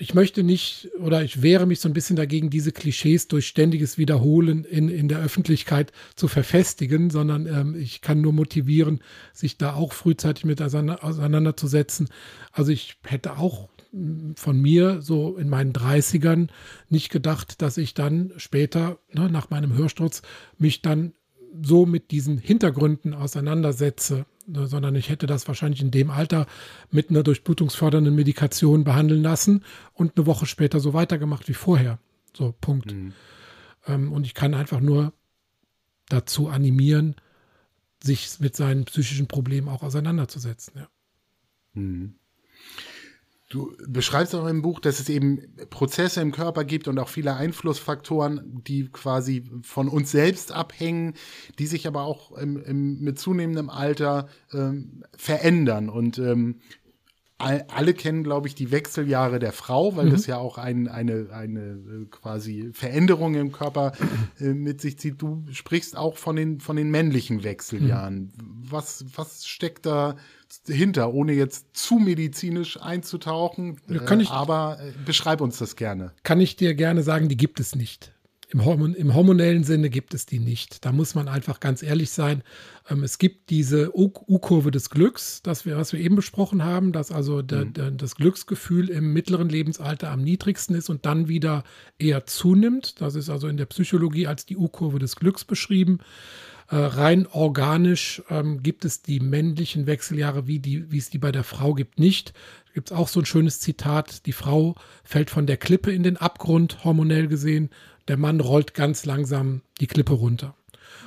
Speaker 1: ich möchte nicht oder ich wehre mich so ein bisschen dagegen, diese Klischees durch ständiges Wiederholen in, in der Öffentlichkeit zu verfestigen, sondern ähm, ich kann nur motivieren, sich da auch frühzeitig mit auseinanderzusetzen. Also ich hätte auch von mir so in meinen 30ern nicht gedacht, dass ich dann später, ne, nach meinem Hörsturz, mich dann so mit diesen Hintergründen auseinandersetze, sondern ich hätte das wahrscheinlich in dem Alter mit einer durchblutungsfördernden Medikation behandeln lassen und eine Woche später so weitergemacht wie vorher. So, Punkt. Mhm. Ähm, und ich kann einfach nur dazu animieren, sich mit seinen psychischen Problemen auch auseinanderzusetzen. Ja. Mhm.
Speaker 3: Du beschreibst auch im Buch, dass es eben Prozesse im Körper gibt und auch viele Einflussfaktoren, die quasi von uns selbst abhängen, die sich aber auch im, im, mit zunehmendem Alter ähm, verändern. Und ähm, alle kennen, glaube ich, die Wechseljahre der Frau, weil mhm. das ja auch ein, eine, eine äh, quasi Veränderung im Körper äh, mit sich zieht. Du sprichst auch von den, von den männlichen Wechseljahren. Mhm. Was, was steckt da hinter, ohne jetzt zu medizinisch einzutauchen?
Speaker 1: Kann ich,
Speaker 3: äh, aber äh, beschreib uns das gerne.
Speaker 1: Kann ich dir gerne sagen, die gibt es nicht. Im, Hormon, Im hormonellen Sinne gibt es die nicht. Da muss man einfach ganz ehrlich sein. Ähm, es gibt diese U-Kurve des Glücks, das wir, was wir eben besprochen haben, dass also der, mhm. der, das Glücksgefühl im mittleren Lebensalter am niedrigsten ist und dann wieder eher zunimmt. Das ist also in der Psychologie als die U-Kurve des Glücks beschrieben. Äh, rein organisch ähm, gibt es die männlichen Wechseljahre, wie, die, wie es die bei der Frau gibt, nicht. Da gibt es auch so ein schönes Zitat, die Frau fällt von der Klippe in den Abgrund, hormonell gesehen, der Mann rollt ganz langsam die Klippe runter.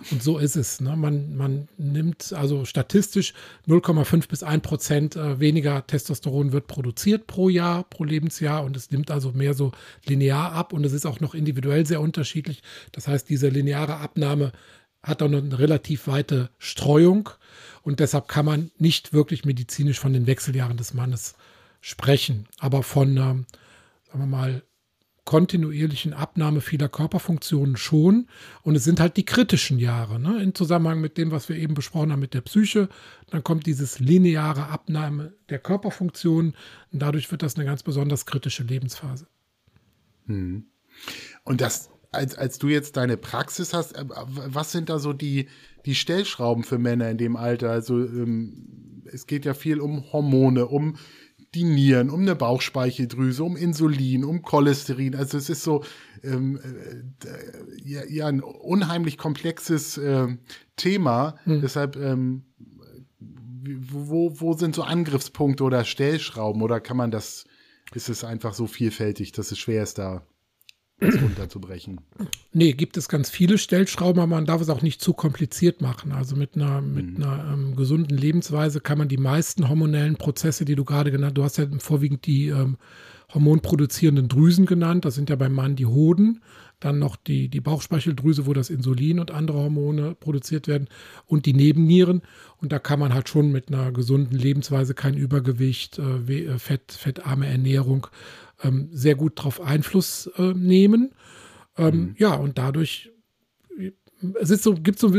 Speaker 1: Und so ist es. Ne? Man, man nimmt also statistisch 0,5 bis 1 Prozent äh, weniger Testosteron wird produziert pro Jahr, pro Lebensjahr und es nimmt also mehr so linear ab und es ist auch noch individuell sehr unterschiedlich. Das heißt, diese lineare Abnahme hat auch eine relativ weite Streuung und deshalb kann man nicht wirklich medizinisch von den Wechseljahren des Mannes sprechen, aber von, ähm, sagen wir mal, kontinuierlichen Abnahme vieler Körperfunktionen schon. Und es sind halt die kritischen Jahre, ne? im Zusammenhang mit dem, was wir eben besprochen haben mit der Psyche. Dann kommt dieses lineare Abnahme der Körperfunktionen und dadurch wird das eine ganz besonders kritische Lebensphase.
Speaker 3: Hm. Und das, als, als du jetzt deine Praxis hast, äh, was sind da so die, die Stellschrauben für Männer in dem Alter? Also ähm, es geht ja viel um Hormone, um die Nieren, um eine Bauchspeicheldrüse, um Insulin, um Cholesterin. Also es ist so ähm, äh, ja, ja, ein unheimlich komplexes äh, Thema. Hm. Deshalb, ähm, wo, wo sind so Angriffspunkte oder Stellschrauben? Oder kann man das, ist es einfach so vielfältig, dass es schwer ist, da das runterzubrechen.
Speaker 1: Nee, gibt es ganz viele Stellschrauben, aber man darf es auch nicht zu kompliziert machen. Also mit einer, mhm. mit einer ähm, gesunden Lebensweise kann man die meisten hormonellen Prozesse, die du gerade genannt du hast ja vorwiegend die ähm, hormonproduzierenden Drüsen genannt. Das sind ja beim Mann die Hoden, dann noch die, die Bauchspeicheldrüse, wo das Insulin und andere Hormone produziert werden und die Nebennieren. Und da kann man halt schon mit einer gesunden Lebensweise kein Übergewicht, äh, äh Fett, fettarme Ernährung ähm, sehr gut darauf Einfluss äh, nehmen. Ähm, mhm. Ja, und dadurch es ist so, gibt so,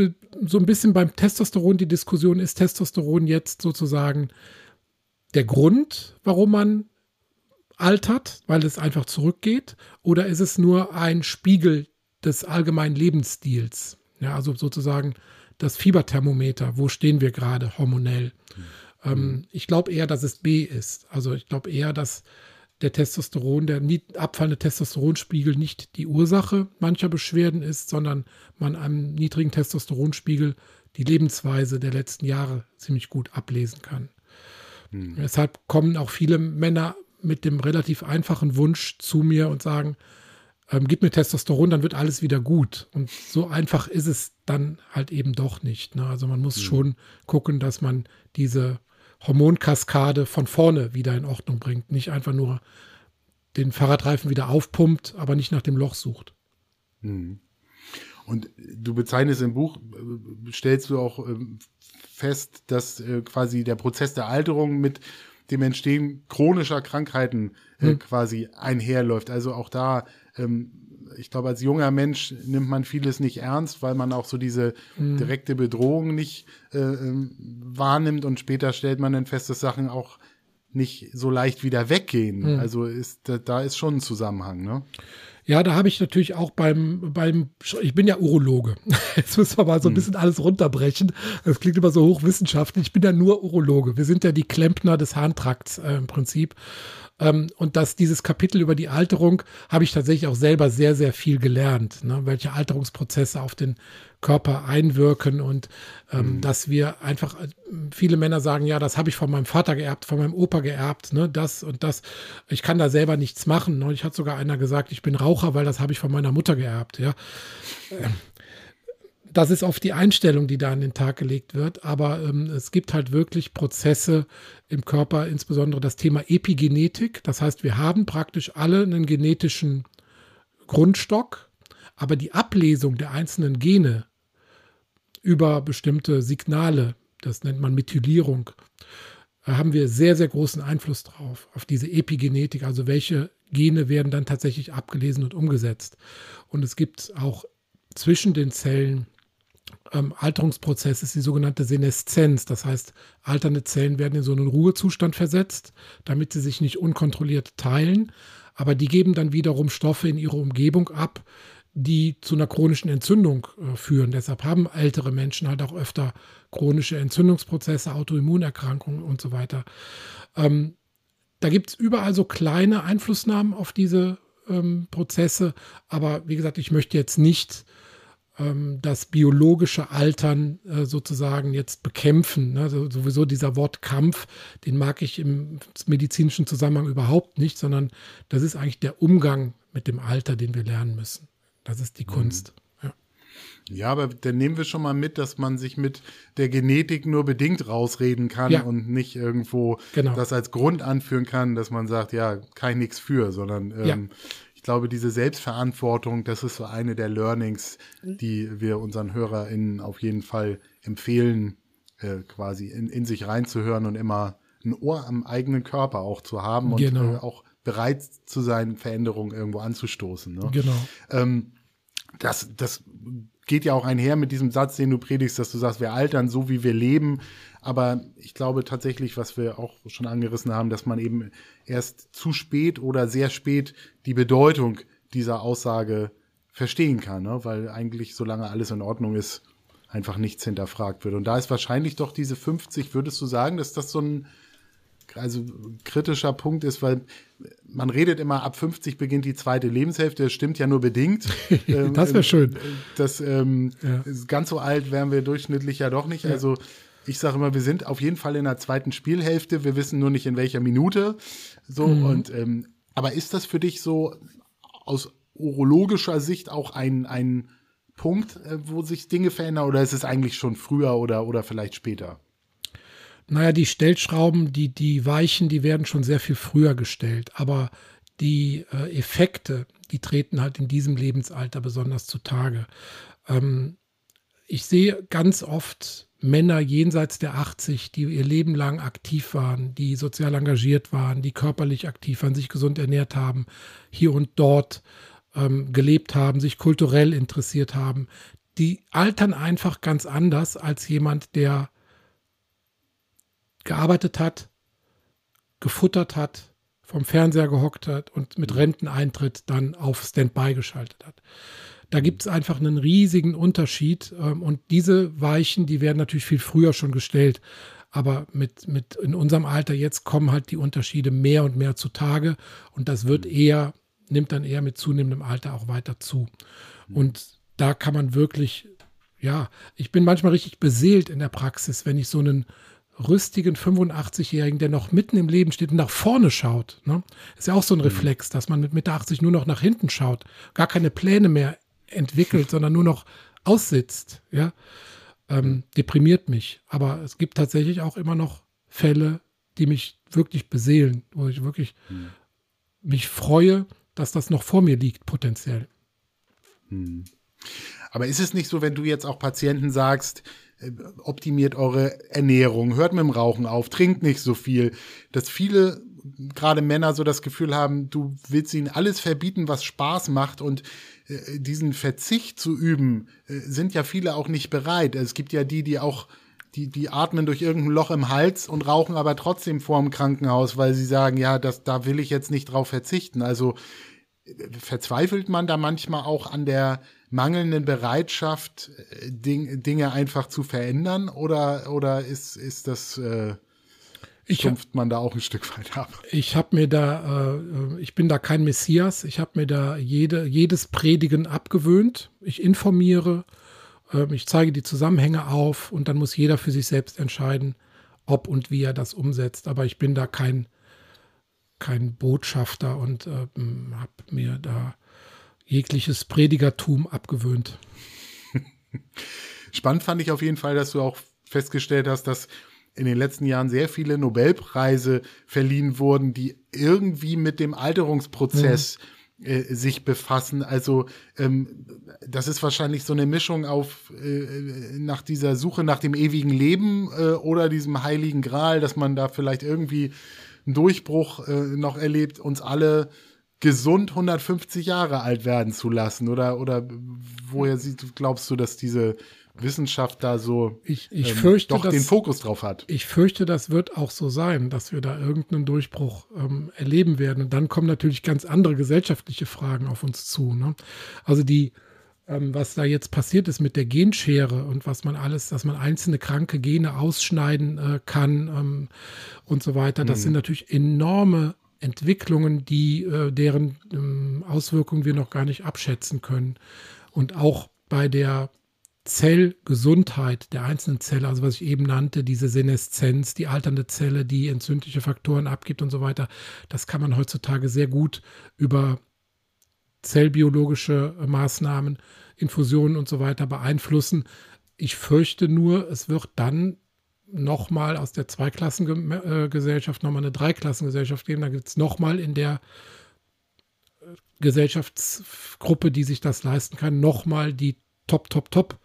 Speaker 1: so ein bisschen beim Testosteron die Diskussion, ist Testosteron jetzt sozusagen der Grund, warum man altert, weil es einfach zurückgeht, oder ist es nur ein Spiegel des allgemeinen Lebensstils? Ja, also sozusagen das Fieberthermometer, wo stehen wir gerade hormonell? Mhm. Ähm, ich glaube eher, dass es B ist. Also ich glaube eher, dass der Testosteron, der abfallende Testosteronspiegel nicht die Ursache mancher Beschwerden ist, sondern man am niedrigen Testosteronspiegel die Lebensweise der letzten Jahre ziemlich gut ablesen kann. Hm. Deshalb kommen auch viele Männer mit dem relativ einfachen Wunsch zu mir und sagen, ähm, gib mir Testosteron, dann wird alles wieder gut. Und so einfach ist es dann halt eben doch nicht. Ne? Also man muss hm. schon gucken, dass man diese Hormonkaskade von vorne wieder in Ordnung bringt. Nicht einfach nur den Fahrradreifen wieder aufpumpt, aber nicht nach dem Loch sucht.
Speaker 3: Hm. Und du bezeichnest im Buch, stellst du auch ähm, fest, dass äh, quasi der Prozess der Alterung mit dem Entstehen chronischer Krankheiten hm. quasi einherläuft. Also auch da ähm, ich glaube, als junger Mensch nimmt man vieles nicht ernst, weil man auch so diese mhm. direkte Bedrohung nicht äh, ähm, wahrnimmt und später stellt man dann fest, dass Sachen auch nicht so leicht wieder weggehen. Mhm. Also ist da, da ist schon ein Zusammenhang, ne?
Speaker 1: Ja, da habe ich natürlich auch beim, beim, ich bin ja Urologe. *laughs* Jetzt müssen wir mal so ein hm. bisschen alles runterbrechen. Das klingt immer so hochwissenschaftlich. Ich bin ja nur Urologe. Wir sind ja die Klempner des Harntrakts äh, im Prinzip. Ähm, und dass dieses Kapitel über die Alterung habe ich tatsächlich auch selber sehr, sehr viel gelernt, ne? welche Alterungsprozesse auf den Körper einwirken und ähm, mhm. dass wir einfach, viele Männer sagen, ja, das habe ich von meinem Vater geerbt, von meinem Opa geerbt, ne, das und das. Ich kann da selber nichts machen. Neulich hat sogar einer gesagt, ich bin Raucher, weil das habe ich von meiner Mutter geerbt, ja. Das ist oft die Einstellung, die da an den Tag gelegt wird, aber ähm, es gibt halt wirklich Prozesse im Körper, insbesondere das Thema Epigenetik. Das heißt, wir haben praktisch alle einen genetischen Grundstock, aber die Ablesung der einzelnen Gene über bestimmte Signale, das nennt man Methylierung, haben wir sehr, sehr großen Einfluss drauf, auf diese Epigenetik, also welche Gene werden dann tatsächlich abgelesen und umgesetzt. Und es gibt auch zwischen den Zellen ähm, Alterungsprozess, die sogenannte Seneszenz. Das heißt, alternde Zellen werden in so einen Ruhezustand versetzt, damit sie sich nicht unkontrolliert teilen. Aber die geben dann wiederum Stoffe in ihre Umgebung ab, die zu einer chronischen Entzündung äh, führen. Deshalb haben ältere Menschen halt auch öfter chronische Entzündungsprozesse, Autoimmunerkrankungen und so weiter. Ähm, da gibt es überall so kleine Einflussnahmen auf diese ähm, Prozesse, aber wie gesagt, ich möchte jetzt nicht ähm, das biologische Altern äh, sozusagen jetzt bekämpfen. Ne? So, sowieso dieser Wort Kampf, den mag ich im medizinischen Zusammenhang überhaupt nicht, sondern das ist eigentlich der Umgang mit dem Alter, den wir lernen müssen. Das ist die mhm. Kunst. Ja.
Speaker 3: ja, aber dann nehmen wir schon mal mit, dass man sich mit der Genetik nur bedingt rausreden kann ja. und nicht irgendwo genau. das als Grund anführen kann, dass man sagt, ja, kein nichts für, sondern ähm, ja. ich glaube, diese Selbstverantwortung, das ist so eine der Learnings, mhm. die wir unseren HörerInnen auf jeden Fall empfehlen, äh, quasi in, in sich reinzuhören und immer ein Ohr am eigenen Körper auch zu haben und genau. äh, auch bereit zu sein, Veränderungen irgendwo anzustoßen. Ne?
Speaker 1: Genau.
Speaker 3: Ähm, das, das geht ja auch einher mit diesem Satz, den du predigst, dass du sagst, wir altern so, wie wir leben. Aber ich glaube tatsächlich, was wir auch schon angerissen haben, dass man eben erst zu spät oder sehr spät die Bedeutung dieser Aussage verstehen kann, ne? weil eigentlich, solange alles in Ordnung ist, einfach nichts hinterfragt wird. Und da ist wahrscheinlich doch diese 50, würdest du sagen, dass das so ein also kritischer Punkt ist, weil man redet immer, ab 50 beginnt die zweite Lebenshälfte. Das stimmt ja nur bedingt. *laughs*
Speaker 1: Ähm, das wäre schön.
Speaker 3: Das ähm, ja. ganz so alt wären wir durchschnittlich ja doch nicht. Ja. Also ich sage immer, wir sind auf jeden Fall in der zweiten Spielhälfte. Wir wissen nur nicht in welcher Minute. So mhm. und ähm, aber ist das für dich so aus urologischer Sicht auch ein ein Punkt, äh, wo sich Dinge verändern, oder ist es eigentlich schon früher oder oder vielleicht später?
Speaker 1: Naja, die Stellschrauben, die, die Weichen, die werden schon sehr viel früher gestellt. Aber die äh, Effekte, die treten halt in diesem Lebensalter besonders zutage. Ähm, ich sehe ganz oft Männer jenseits der 80, die ihr Leben lang aktiv waren, die sozial engagiert waren, die körperlich aktiv waren, sich gesund ernährt haben, hier und dort ähm, gelebt haben, sich kulturell interessiert haben. Die altern einfach ganz anders als jemand, der gearbeitet hat, gefuttert hat, vom Fernseher gehockt hat und mit Renteneintritt dann auf Standby geschaltet hat. Da gibt es einfach einen riesigen Unterschied ähm, und diese Weichen, die werden natürlich viel früher schon gestellt. Aber mit, mit in unserem Alter jetzt kommen halt die Unterschiede mehr und mehr zutage und das wird eher, nimmt dann eher mit zunehmendem Alter auch weiter zu. Und da kann man wirklich, ja, ich bin manchmal richtig beseelt in der Praxis, wenn ich so einen rüstigen 85-Jährigen, der noch mitten im Leben steht und nach vorne schaut. Ne? Ist ja auch so ein mhm. Reflex, dass man mit Mitte 80 nur noch nach hinten schaut, gar keine Pläne mehr entwickelt, *laughs* sondern nur noch aussitzt. Ja? Ähm, deprimiert mich. Aber es gibt tatsächlich auch immer noch Fälle, die mich wirklich beseelen, wo ich wirklich mhm. mich freue, dass das noch vor mir liegt, potenziell.
Speaker 3: Mhm. Aber ist es nicht so, wenn du jetzt auch Patienten sagst, optimiert eure Ernährung, hört mit dem Rauchen auf, trinkt nicht so viel, dass viele gerade Männer so das Gefühl haben, du willst ihnen alles verbieten, was Spaß macht und äh, diesen Verzicht zu üben, äh, sind ja viele auch nicht bereit. Es gibt ja die, die auch die, die atmen durch irgendein Loch im Hals und rauchen aber trotzdem vorm Krankenhaus, weil sie sagen, ja, das, da will ich jetzt nicht drauf verzichten. Also verzweifelt man da manchmal auch an der mangelnden Bereitschaft, äh, Ding, Dinge einfach zu verändern? Oder, oder ist, ist das, äh, stumpft man da auch ein Stück weit ab?
Speaker 1: Ich habe mir da, äh, ich bin da kein Messias. Ich habe mir da jede, jedes Predigen abgewöhnt. Ich informiere. Ähm, ich zeige die Zusammenhänge auf und dann muss jeder für sich selbst entscheiden, ob und wie er das umsetzt. Aber ich bin da kein, kein Botschafter und äh, habe mir da jegliches Predigertum abgewöhnt. *laughs*
Speaker 3: Spannend fand ich auf jeden Fall, dass du auch festgestellt hast, dass in den letzten Jahren sehr viele Nobelpreise verliehen wurden, die irgendwie mit dem Alterungsprozess mhm. äh, sich befassen. Also ähm, das ist wahrscheinlich so eine Mischung auf äh, nach dieser Suche nach dem ewigen Leben äh, oder diesem heiligen Gral, dass man da vielleicht irgendwie einen Durchbruch äh, noch erlebt, uns alle gesund 150 Jahre alt werden zu lassen? Oder, oder woher glaubst du, dass diese Wissenschaft da so
Speaker 1: ich, ich ähm, fürchte,
Speaker 3: doch
Speaker 1: dass,
Speaker 3: den Fokus drauf hat.
Speaker 1: Ich fürchte, das wird auch so sein, dass wir da irgendeinen Durchbruch ähm, erleben werden. Und dann kommen natürlich ganz andere gesellschaftliche Fragen auf uns zu. Ne? Also die, ähm, was da jetzt passiert ist mit der Genschere und was man alles, dass man einzelne kranke Gene ausschneiden äh, kann ähm, und so weiter, das mhm. sind natürlich enorme Entwicklungen, die äh, deren ähm, Auswirkungen wir noch gar nicht abschätzen können. Und auch bei der Zellgesundheit der einzelnen Zelle, also was ich eben nannte, diese Seneszenz, die alternde Zelle, die entzündliche Faktoren abgibt und so weiter, das kann man heutzutage sehr gut über zellbiologische Maßnahmen, Infusionen und so weiter beeinflussen. Ich fürchte nur, es wird dann nochmal aus der Zweiklassengesellschaft nochmal eine Dreiklassengesellschaft geben. Da gibt es nochmal in der äh, Gesellschaftsgruppe, die sich das leisten kann, nochmal die Top, Top, Top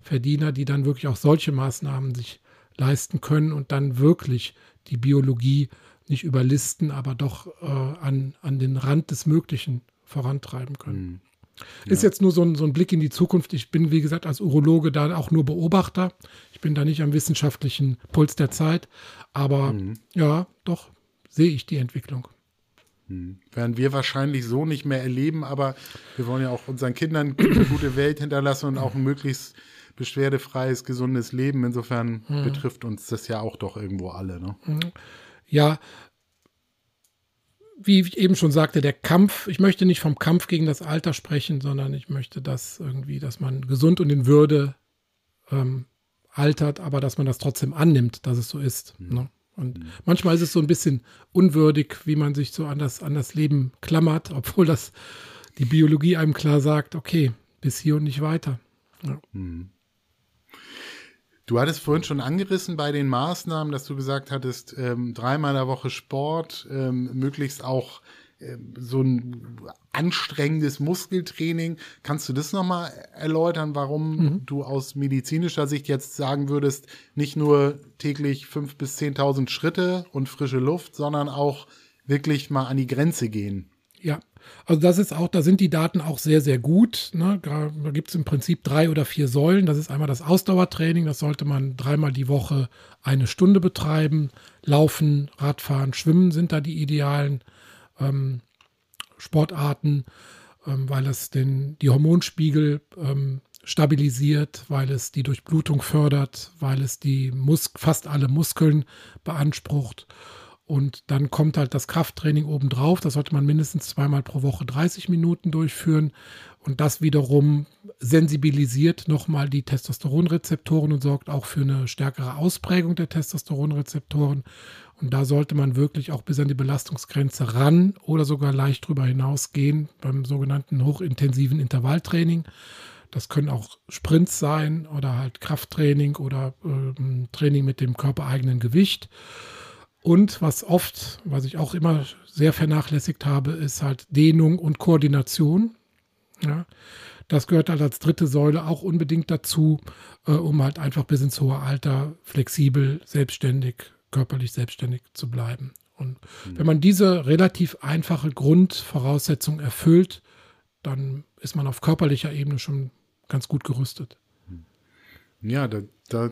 Speaker 1: Verdiener, die dann wirklich auch solche Maßnahmen sich leisten können und dann wirklich die Biologie nicht überlisten, aber doch äh, an, an den Rand des Möglichen vorantreiben können. Ja. Ist jetzt nur so ein, so ein Blick in die Zukunft. Ich bin, wie gesagt, als Urologe da auch nur Beobachter. Ich bin da nicht am wissenschaftlichen Puls der Zeit. Aber mhm. ja, doch sehe ich die Entwicklung.
Speaker 3: Mhm. Werden wir wahrscheinlich so nicht mehr erleben, aber wir wollen ja auch unseren Kindern eine gute Welt hinterlassen und auch ein möglichst beschwerdefreies, gesundes Leben. Insofern mhm. betrifft uns das ja auch doch irgendwo alle. Ne? Mhm.
Speaker 1: Ja, wie ich eben schon sagte, der Kampf, ich möchte nicht vom Kampf gegen das Alter sprechen, sondern ich möchte das irgendwie, dass man gesund und in Würde ähm, altert, aber dass man das trotzdem annimmt, dass es so ist. Mhm. Ne? Und mhm. manchmal ist es so ein bisschen unwürdig, wie man sich so an das, an das Leben klammert, *laughs* obwohl das die Biologie einem klar sagt, okay, bis hier und nicht weiter. Ja. Mhm.
Speaker 3: Du hattest vorhin schon angerissen bei den Maßnahmen, dass du gesagt hattest, ähm, dreimal in der Woche Sport, ähm, möglichst auch ähm, so ein anstrengendes Muskeltraining. Kannst du das nochmal erläutern, warum mhm. du aus medizinischer Sicht jetzt sagen würdest, nicht nur täglich fünf bis zehntausend Schritte und frische Luft, sondern auch wirklich mal an die Grenze gehen?
Speaker 1: Ja, also das ist auch, da sind die Daten auch sehr, sehr gut. Ne? Da gibt es im Prinzip drei oder vier Säulen. Das ist einmal das Ausdauertraining, das sollte man dreimal die Woche eine Stunde betreiben. Laufen, Radfahren, Schwimmen sind da die idealen ähm, Sportarten, ähm, weil es den, die Hormonspiegel ähm, stabilisiert, weil es die Durchblutung fördert, weil es die Mus fast alle Muskeln beansprucht und dann kommt halt das Krafttraining obendrauf. Das sollte man mindestens zweimal pro Woche 30 Minuten durchführen. Und das wiederum sensibilisiert nochmal die Testosteronrezeptoren und sorgt auch für eine stärkere Ausprägung der Testosteronrezeptoren. Und da sollte man wirklich auch bis an die Belastungsgrenze ran oder sogar leicht drüber hinausgehen beim sogenannten hochintensiven Intervalltraining. Das können auch Sprints sein oder halt Krafttraining oder äh, Training mit dem körpereigenen Gewicht. Und was oft, was ich auch immer sehr vernachlässigt habe, ist halt Dehnung und Koordination. Ja, das gehört halt als dritte Säule auch unbedingt dazu, äh, um halt einfach bis ins hohe Alter flexibel, selbstständig, körperlich selbstständig zu bleiben. Und mhm. wenn man diese relativ einfache Grundvoraussetzung erfüllt, dann ist man auf körperlicher Ebene schon ganz gut gerüstet.
Speaker 3: Ja, da, da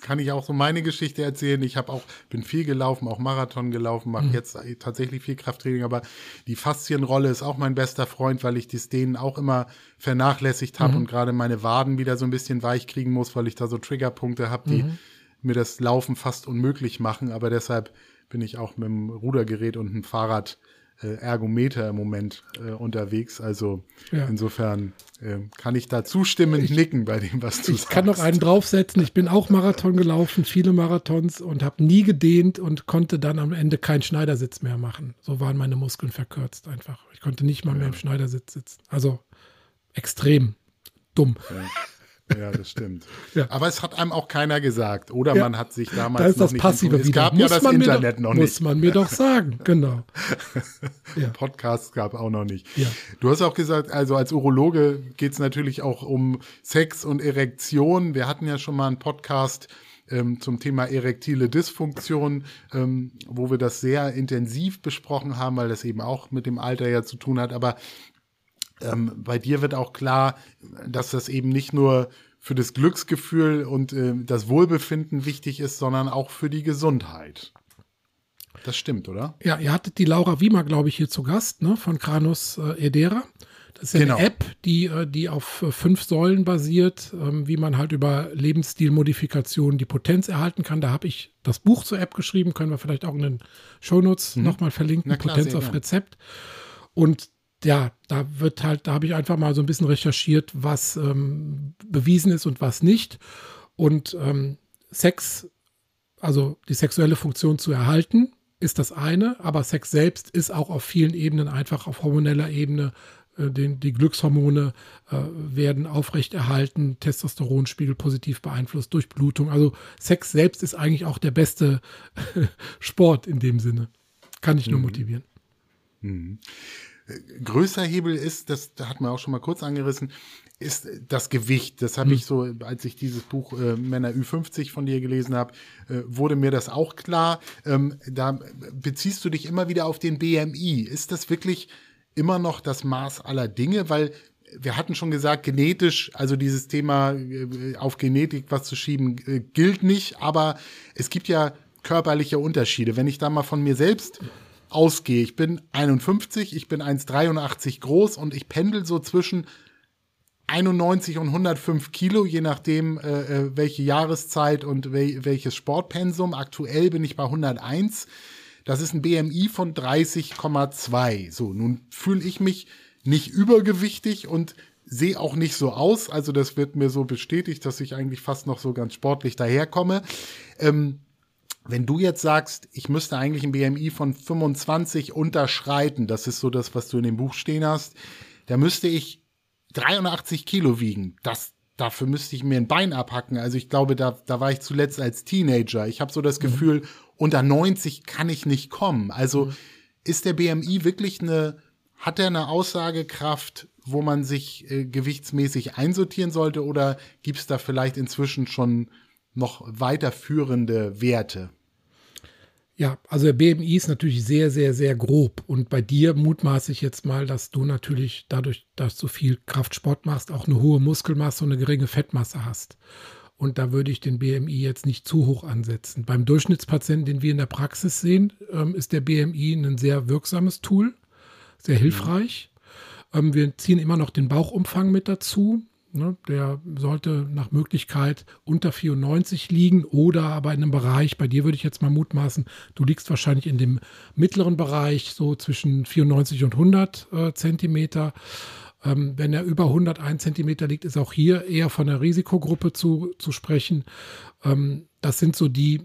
Speaker 3: kann ich auch so meine Geschichte erzählen. Ich habe auch, bin viel gelaufen, auch Marathon gelaufen, mache mhm. jetzt tatsächlich viel Krafttraining, aber die Faszienrolle ist auch mein bester Freund, weil ich das denen auch immer vernachlässigt habe mhm. und gerade meine Waden wieder so ein bisschen weich kriegen muss, weil ich da so Triggerpunkte habe, die mhm. mir das Laufen fast unmöglich machen. Aber deshalb bin ich auch mit dem Rudergerät und dem Fahrrad Ergometer im Moment äh, unterwegs. Also ja. insofern äh, kann ich da zustimmend ich, nicken bei dem, was du
Speaker 1: ich
Speaker 3: sagst.
Speaker 1: Ich kann noch einen draufsetzen. Ich bin auch Marathon gelaufen, viele Marathons und habe nie gedehnt und konnte dann am Ende keinen Schneidersitz mehr machen. So waren meine Muskeln verkürzt einfach. Ich konnte nicht mal ja. mehr im Schneidersitz sitzen. Also extrem dumm.
Speaker 3: Ja. Ja, das stimmt. *laughs* ja. Aber es hat einem auch keiner gesagt. Oder ja. man hat sich damals da
Speaker 1: ist das noch Passive
Speaker 3: nicht Es gab muss ja das Internet
Speaker 1: doch,
Speaker 3: noch nicht.
Speaker 1: Muss man mir doch sagen, *laughs* genau.
Speaker 3: ja. Podcasts gab auch noch nicht. Ja. Du hast auch gesagt, also als Urologe geht es natürlich auch um Sex und Erektion. Wir hatten ja schon mal einen Podcast ähm, zum Thema erektile Dysfunktion, ähm, wo wir das sehr intensiv besprochen haben, weil das eben auch mit dem Alter ja zu tun hat. Aber ähm, bei dir wird auch klar, dass das eben nicht nur für das Glücksgefühl und äh, das Wohlbefinden wichtig ist, sondern auch für die Gesundheit. Das stimmt, oder?
Speaker 1: Ja, ihr hattet die Laura Wiemer, glaube ich, hier zu Gast, ne, von Kranus äh, Edera. Das ist ja genau. eine App, die, äh, die auf äh, fünf Säulen basiert, ähm, wie man halt über Lebensstilmodifikationen die Potenz erhalten kann. Da habe ich das Buch zur App geschrieben, können wir vielleicht auch in den Shownotes mhm. nochmal verlinken, klar, Potenz auf Rezept. Und ja, da wird halt, da habe ich einfach mal so ein bisschen recherchiert, was ähm, bewiesen ist und was nicht. Und ähm, Sex, also die sexuelle Funktion zu erhalten, ist das eine, aber Sex selbst ist auch auf vielen Ebenen einfach auf hormoneller Ebene. Äh, den, die Glückshormone äh, werden aufrechterhalten, Testosteronspiegel positiv beeinflusst, Durchblutung. Also Sex selbst ist eigentlich auch der beste *laughs* Sport in dem Sinne. Kann ich nur mhm. motivieren.
Speaker 3: Mhm größer Hebel ist, das da hat man auch schon mal kurz angerissen, ist das Gewicht. Das habe hm. ich so, als ich dieses Buch äh, Männer Ü50 von dir gelesen habe, äh, wurde mir das auch klar. Ähm, da beziehst du dich immer wieder auf den BMI. Ist das wirklich immer noch das Maß aller Dinge? Weil wir hatten schon gesagt, genetisch, also dieses Thema äh, auf Genetik was zu schieben, äh, gilt nicht, aber es gibt ja körperliche Unterschiede. Wenn ich da mal von mir selbst ausgehe. Ich bin 51, ich bin 1,83 groß und ich pendel so zwischen 91 und 105 Kilo, je nachdem, äh, äh, welche Jahreszeit und wel welches Sportpensum. Aktuell bin ich bei 101. Das ist ein BMI von 30,2. So, nun fühle ich mich nicht übergewichtig und sehe auch nicht so aus. Also das wird mir so bestätigt, dass ich eigentlich fast noch so ganz sportlich daherkomme. Ähm, wenn du jetzt sagst, ich müsste eigentlich ein BMI von 25 unterschreiten, das ist so das, was du in dem Buch stehen hast, da müsste ich 83 Kilo wiegen. Das, dafür müsste ich mir ein Bein abhacken. Also ich glaube, da, da war ich zuletzt als Teenager. Ich habe so das mhm. Gefühl, unter 90 kann ich nicht kommen. Also mhm. ist der BMI wirklich eine, hat er eine Aussagekraft, wo man sich äh, gewichtsmäßig einsortieren sollte oder gibt es da vielleicht inzwischen schon noch weiterführende Werte?
Speaker 1: Ja, also der BMI ist natürlich sehr, sehr, sehr grob. Und bei dir mutmaße ich jetzt mal, dass du natürlich dadurch, dass du viel Kraftsport machst, auch eine hohe Muskelmasse und eine geringe Fettmasse hast. Und da würde ich den BMI jetzt nicht zu hoch ansetzen. Beim Durchschnittspatienten, den wir in der Praxis sehen, ähm, ist der BMI ein sehr wirksames Tool, sehr hilfreich. Mhm. wir ziehen immer noch den Bauchumfang mit dazu. Ne, der sollte nach Möglichkeit unter 94 liegen oder aber in einem Bereich, bei dir würde ich jetzt mal mutmaßen, du liegst wahrscheinlich in dem mittleren Bereich, so zwischen 94 und 100 äh, Zentimeter. Ähm, wenn er über 101 Zentimeter liegt, ist auch hier eher von der Risikogruppe zu, zu sprechen. Ähm, das sind so die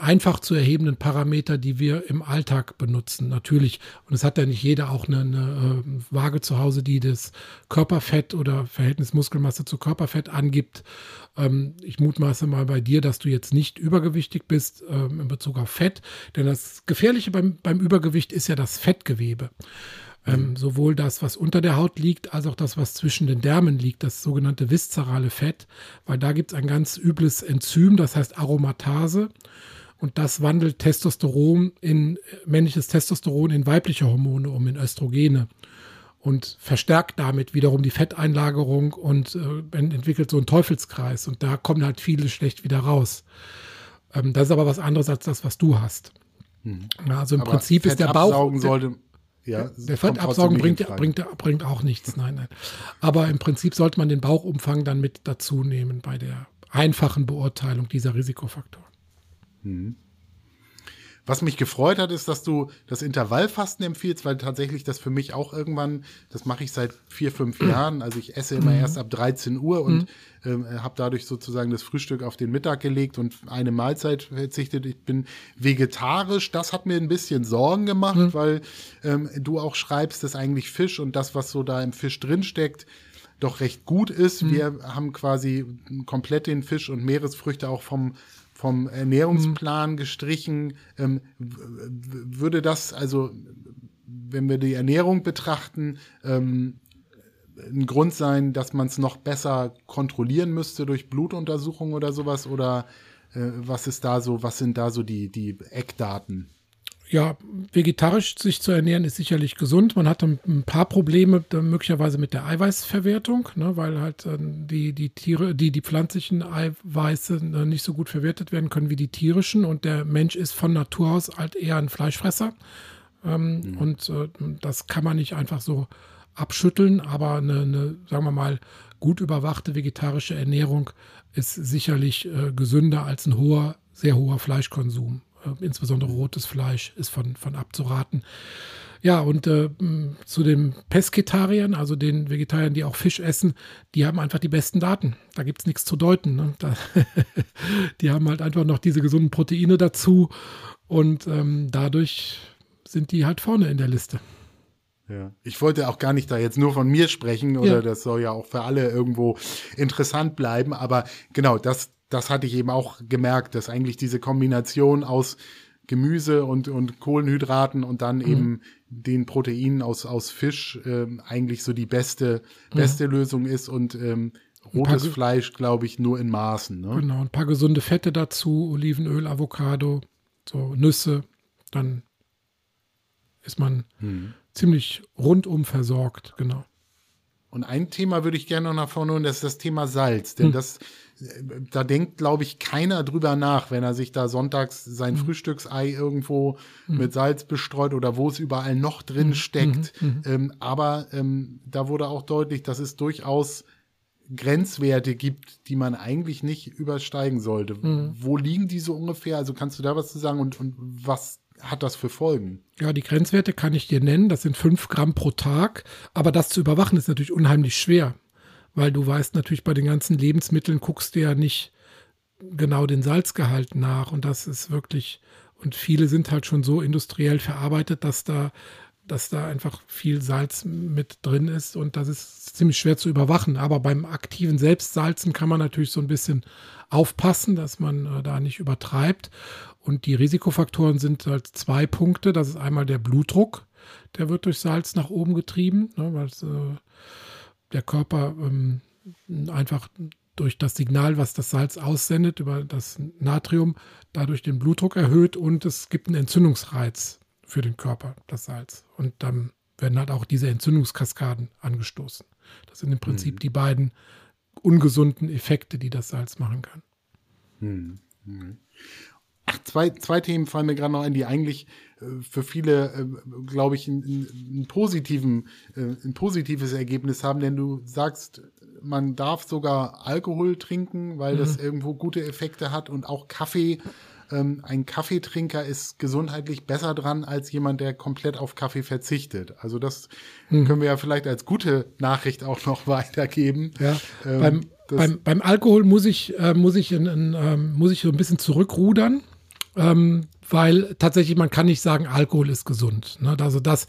Speaker 1: einfach zu erhebenden Parameter, die wir im Alltag benutzen. Natürlich, und es hat ja nicht jeder auch eine, eine äh, Waage zu Hause, die das Körperfett oder Verhältnis Muskelmasse zu Körperfett angibt. Ähm, ich mutmaße mal bei dir, dass du jetzt nicht übergewichtig bist ähm, in Bezug auf Fett, denn das Gefährliche beim, beim Übergewicht ist ja das Fettgewebe. Ähm, sowohl das, was unter der Haut liegt, als auch das, was zwischen den Därmen liegt, das sogenannte viszerale Fett, weil da gibt es ein ganz übles Enzym, das heißt Aromatase. Und das wandelt Testosteron in männliches Testosteron in weibliche Hormone um, in Östrogene. Und verstärkt damit wiederum die Fetteinlagerung und äh, entwickelt so einen Teufelskreis. Und da kommen halt viele schlecht wieder raus. Ähm, das ist aber was anderes als das, was du hast. Hm. Also im aber Prinzip Fett ist der Bauch.
Speaker 3: Sollte, ja,
Speaker 1: der Fettabsaugen bringt, bringt, bringt auch nichts, nein, nein. Aber im Prinzip sollte man den Bauchumfang dann mit dazu nehmen bei der einfachen Beurteilung dieser Risikofaktoren.
Speaker 3: Hm. Was mich gefreut hat, ist, dass du das Intervallfasten empfiehlst, weil tatsächlich das für mich auch irgendwann, das mache ich seit vier, fünf *clears throat* Jahren. Also ich esse immer mhm. erst ab 13 Uhr und mhm. äh, habe dadurch sozusagen das Frühstück auf den Mittag gelegt und eine Mahlzeit verzichtet. Ich bin vegetarisch. Das hat mir ein bisschen Sorgen gemacht, mhm. weil ähm, du auch schreibst, dass eigentlich Fisch und das, was so da im Fisch drinsteckt, doch recht gut ist. Mhm. Wir haben quasi komplett den Fisch und Meeresfrüchte auch vom vom Ernährungsplan gestrichen. Ähm, würde das, also wenn wir die Ernährung betrachten, ähm, ein Grund sein, dass man es noch besser kontrollieren müsste durch Blutuntersuchungen oder sowas? Oder äh, was ist da so, was sind da so die, die Eckdaten?
Speaker 1: Ja, vegetarisch sich zu ernähren ist sicherlich gesund. Man hat ein paar Probleme möglicherweise mit der Eiweißverwertung, ne, weil halt äh, die, die Tiere, die, die pflanzlichen Eiweiße äh, nicht so gut verwertet werden können wie die tierischen. Und der Mensch ist von Natur aus halt eher ein Fleischfresser. Ähm, mhm. Und äh, das kann man nicht einfach so abschütteln, aber eine, eine, sagen wir mal, gut überwachte vegetarische Ernährung ist sicherlich äh, gesünder als ein hoher, sehr hoher Fleischkonsum. Äh, insbesondere rotes Fleisch ist von, von abzuraten. Ja, und äh, zu den Pesketariern, also den Vegetariern, die auch Fisch essen, die haben einfach die besten Daten. Da gibt es nichts zu deuten. Ne? Da, *laughs* die haben halt einfach noch diese gesunden Proteine dazu und ähm, dadurch sind die halt vorne in der Liste.
Speaker 3: Ja. Ich wollte auch gar nicht da jetzt nur von mir sprechen oder ja. das soll ja auch für alle irgendwo interessant bleiben, aber genau, das, das hatte ich eben auch gemerkt, dass eigentlich diese Kombination aus Gemüse und, und Kohlenhydraten und dann mhm. eben den Proteinen aus, aus Fisch ähm, eigentlich so die beste, beste mhm. Lösung ist und ähm, rotes Fleisch, glaube ich, nur in Maßen. Ne?
Speaker 1: Genau, ein paar gesunde Fette dazu, Olivenöl, Avocado, so Nüsse, dann ist man mhm. ziemlich rundum versorgt, genau.
Speaker 3: Und ein Thema würde ich gerne noch nach vorne holen, das ist das Thema Salz. Denn hm. das da denkt, glaube ich, keiner drüber nach, wenn er sich da sonntags sein mhm. Frühstücksei irgendwo mhm. mit Salz bestreut oder wo es überall noch drin mhm. steckt. Mhm. Mhm. Ähm, aber ähm, da wurde auch deutlich, dass es durchaus Grenzwerte gibt, die man eigentlich nicht übersteigen sollte. Mhm. Wo liegen die so ungefähr? Also kannst du da was zu sagen und, und was hat das für Folgen?
Speaker 1: Ja, die Grenzwerte kann ich dir nennen. Das sind fünf Gramm pro Tag. Aber das zu überwachen ist natürlich unheimlich schwer weil du weißt natürlich bei den ganzen Lebensmitteln guckst du ja nicht genau den Salzgehalt nach und das ist wirklich und viele sind halt schon so industriell verarbeitet, dass da dass da einfach viel Salz mit drin ist und das ist ziemlich schwer zu überwachen. Aber beim aktiven Selbstsalzen kann man natürlich so ein bisschen aufpassen, dass man äh, da nicht übertreibt. Und die Risikofaktoren sind halt zwei Punkte. Das ist einmal der Blutdruck, der wird durch Salz nach oben getrieben, ne, weil äh, der Körper ähm, einfach durch das Signal, was das Salz aussendet, über das Natrium, dadurch den Blutdruck erhöht und es gibt einen Entzündungsreiz für den Körper, das Salz. Und dann werden halt auch diese Entzündungskaskaden angestoßen. Das sind im Prinzip mhm. die beiden ungesunden Effekte, die das Salz machen kann.
Speaker 3: Mhm. mhm. Ach, zwei, zwei Themen fallen mir gerade noch ein, die eigentlich äh, für viele, äh, glaube ich, ein, positiven, äh, ein positives Ergebnis haben, denn du sagst, man darf sogar Alkohol trinken, weil mhm. das irgendwo gute Effekte hat und auch Kaffee. Ähm, ein Kaffeetrinker ist gesundheitlich besser dran als jemand, der komplett auf Kaffee verzichtet. Also das mhm. können wir ja vielleicht als gute Nachricht auch noch *laughs* weitergeben.
Speaker 1: Ja, ähm, beim, beim, beim, Alkohol muss ich, äh, muss, ich in, in, ähm, muss ich so ein bisschen zurückrudern ähm, weil tatsächlich man kann nicht sagen, Alkohol ist gesund. Ne? Also das,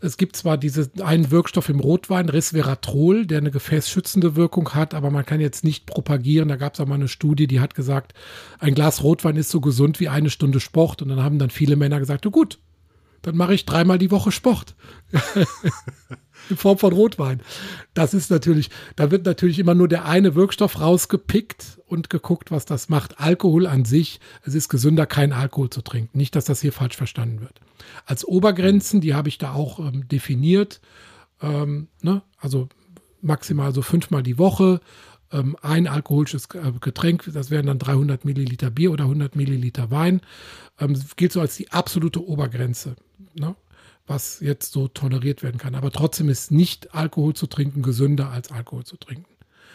Speaker 1: es gibt zwar diese einen Wirkstoff im Rotwein, Resveratrol, der eine gefäßschützende Wirkung hat, aber man kann jetzt nicht propagieren. Da gab es auch mal eine Studie, die hat gesagt, ein Glas Rotwein ist so gesund wie eine Stunde Sport. Und dann haben dann viele Männer gesagt, oh gut, dann mache ich dreimal die Woche Sport. *laughs* in Form von Rotwein. Das ist natürlich, da wird natürlich immer nur der eine Wirkstoff rausgepickt und geguckt, was das macht. Alkohol an sich, es ist gesünder, keinen Alkohol zu trinken. Nicht, dass das hier falsch verstanden wird. Als Obergrenzen, die habe ich da auch ähm, definiert. Ähm, ne? Also maximal so fünfmal die Woche. Ähm, ein alkoholisches äh, Getränk, das wären dann 300 Milliliter Bier oder 100 Milliliter Wein. Ähm, gilt so als die absolute Obergrenze. Ne? Was jetzt so toleriert werden kann. Aber trotzdem ist nicht Alkohol zu trinken gesünder als Alkohol zu trinken.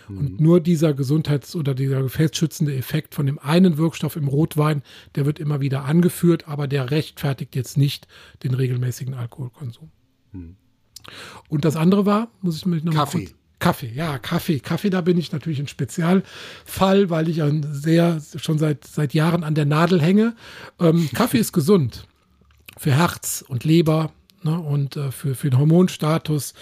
Speaker 1: Mhm. Und nur dieser Gesundheits- oder dieser gefäßschützende Effekt von dem einen Wirkstoff im Rotwein, der wird immer wieder angeführt, aber der rechtfertigt jetzt nicht den regelmäßigen Alkoholkonsum. Mhm. Und das andere war, muss ich mir noch
Speaker 3: Kaffee.
Speaker 1: Kaffee, ja, Kaffee. Kaffee, da bin ich natürlich ein Spezialfall, weil ich an sehr, schon seit, seit Jahren an der Nadel hänge. Ähm, Kaffee ist gesund für Herz und Leber ne, und äh, für, für den Hormonstatus,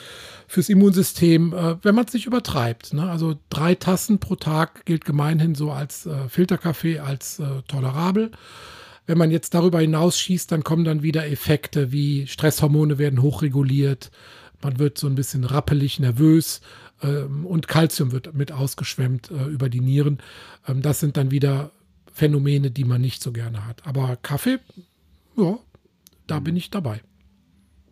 Speaker 1: fürs Immunsystem, äh, wenn man es nicht übertreibt. Ne? Also drei Tassen pro Tag gilt gemeinhin so als äh, Filterkaffee als äh, tolerabel. Wenn man jetzt darüber hinausschießt, dann kommen dann wieder Effekte wie Stresshormone werden hochreguliert, man wird so ein bisschen rappelig, nervös ähm, und Kalzium wird mit ausgeschwemmt äh, über die Nieren. Ähm, das sind dann wieder Phänomene, die man nicht so gerne hat. Aber Kaffee, ja, da bin ich dabei.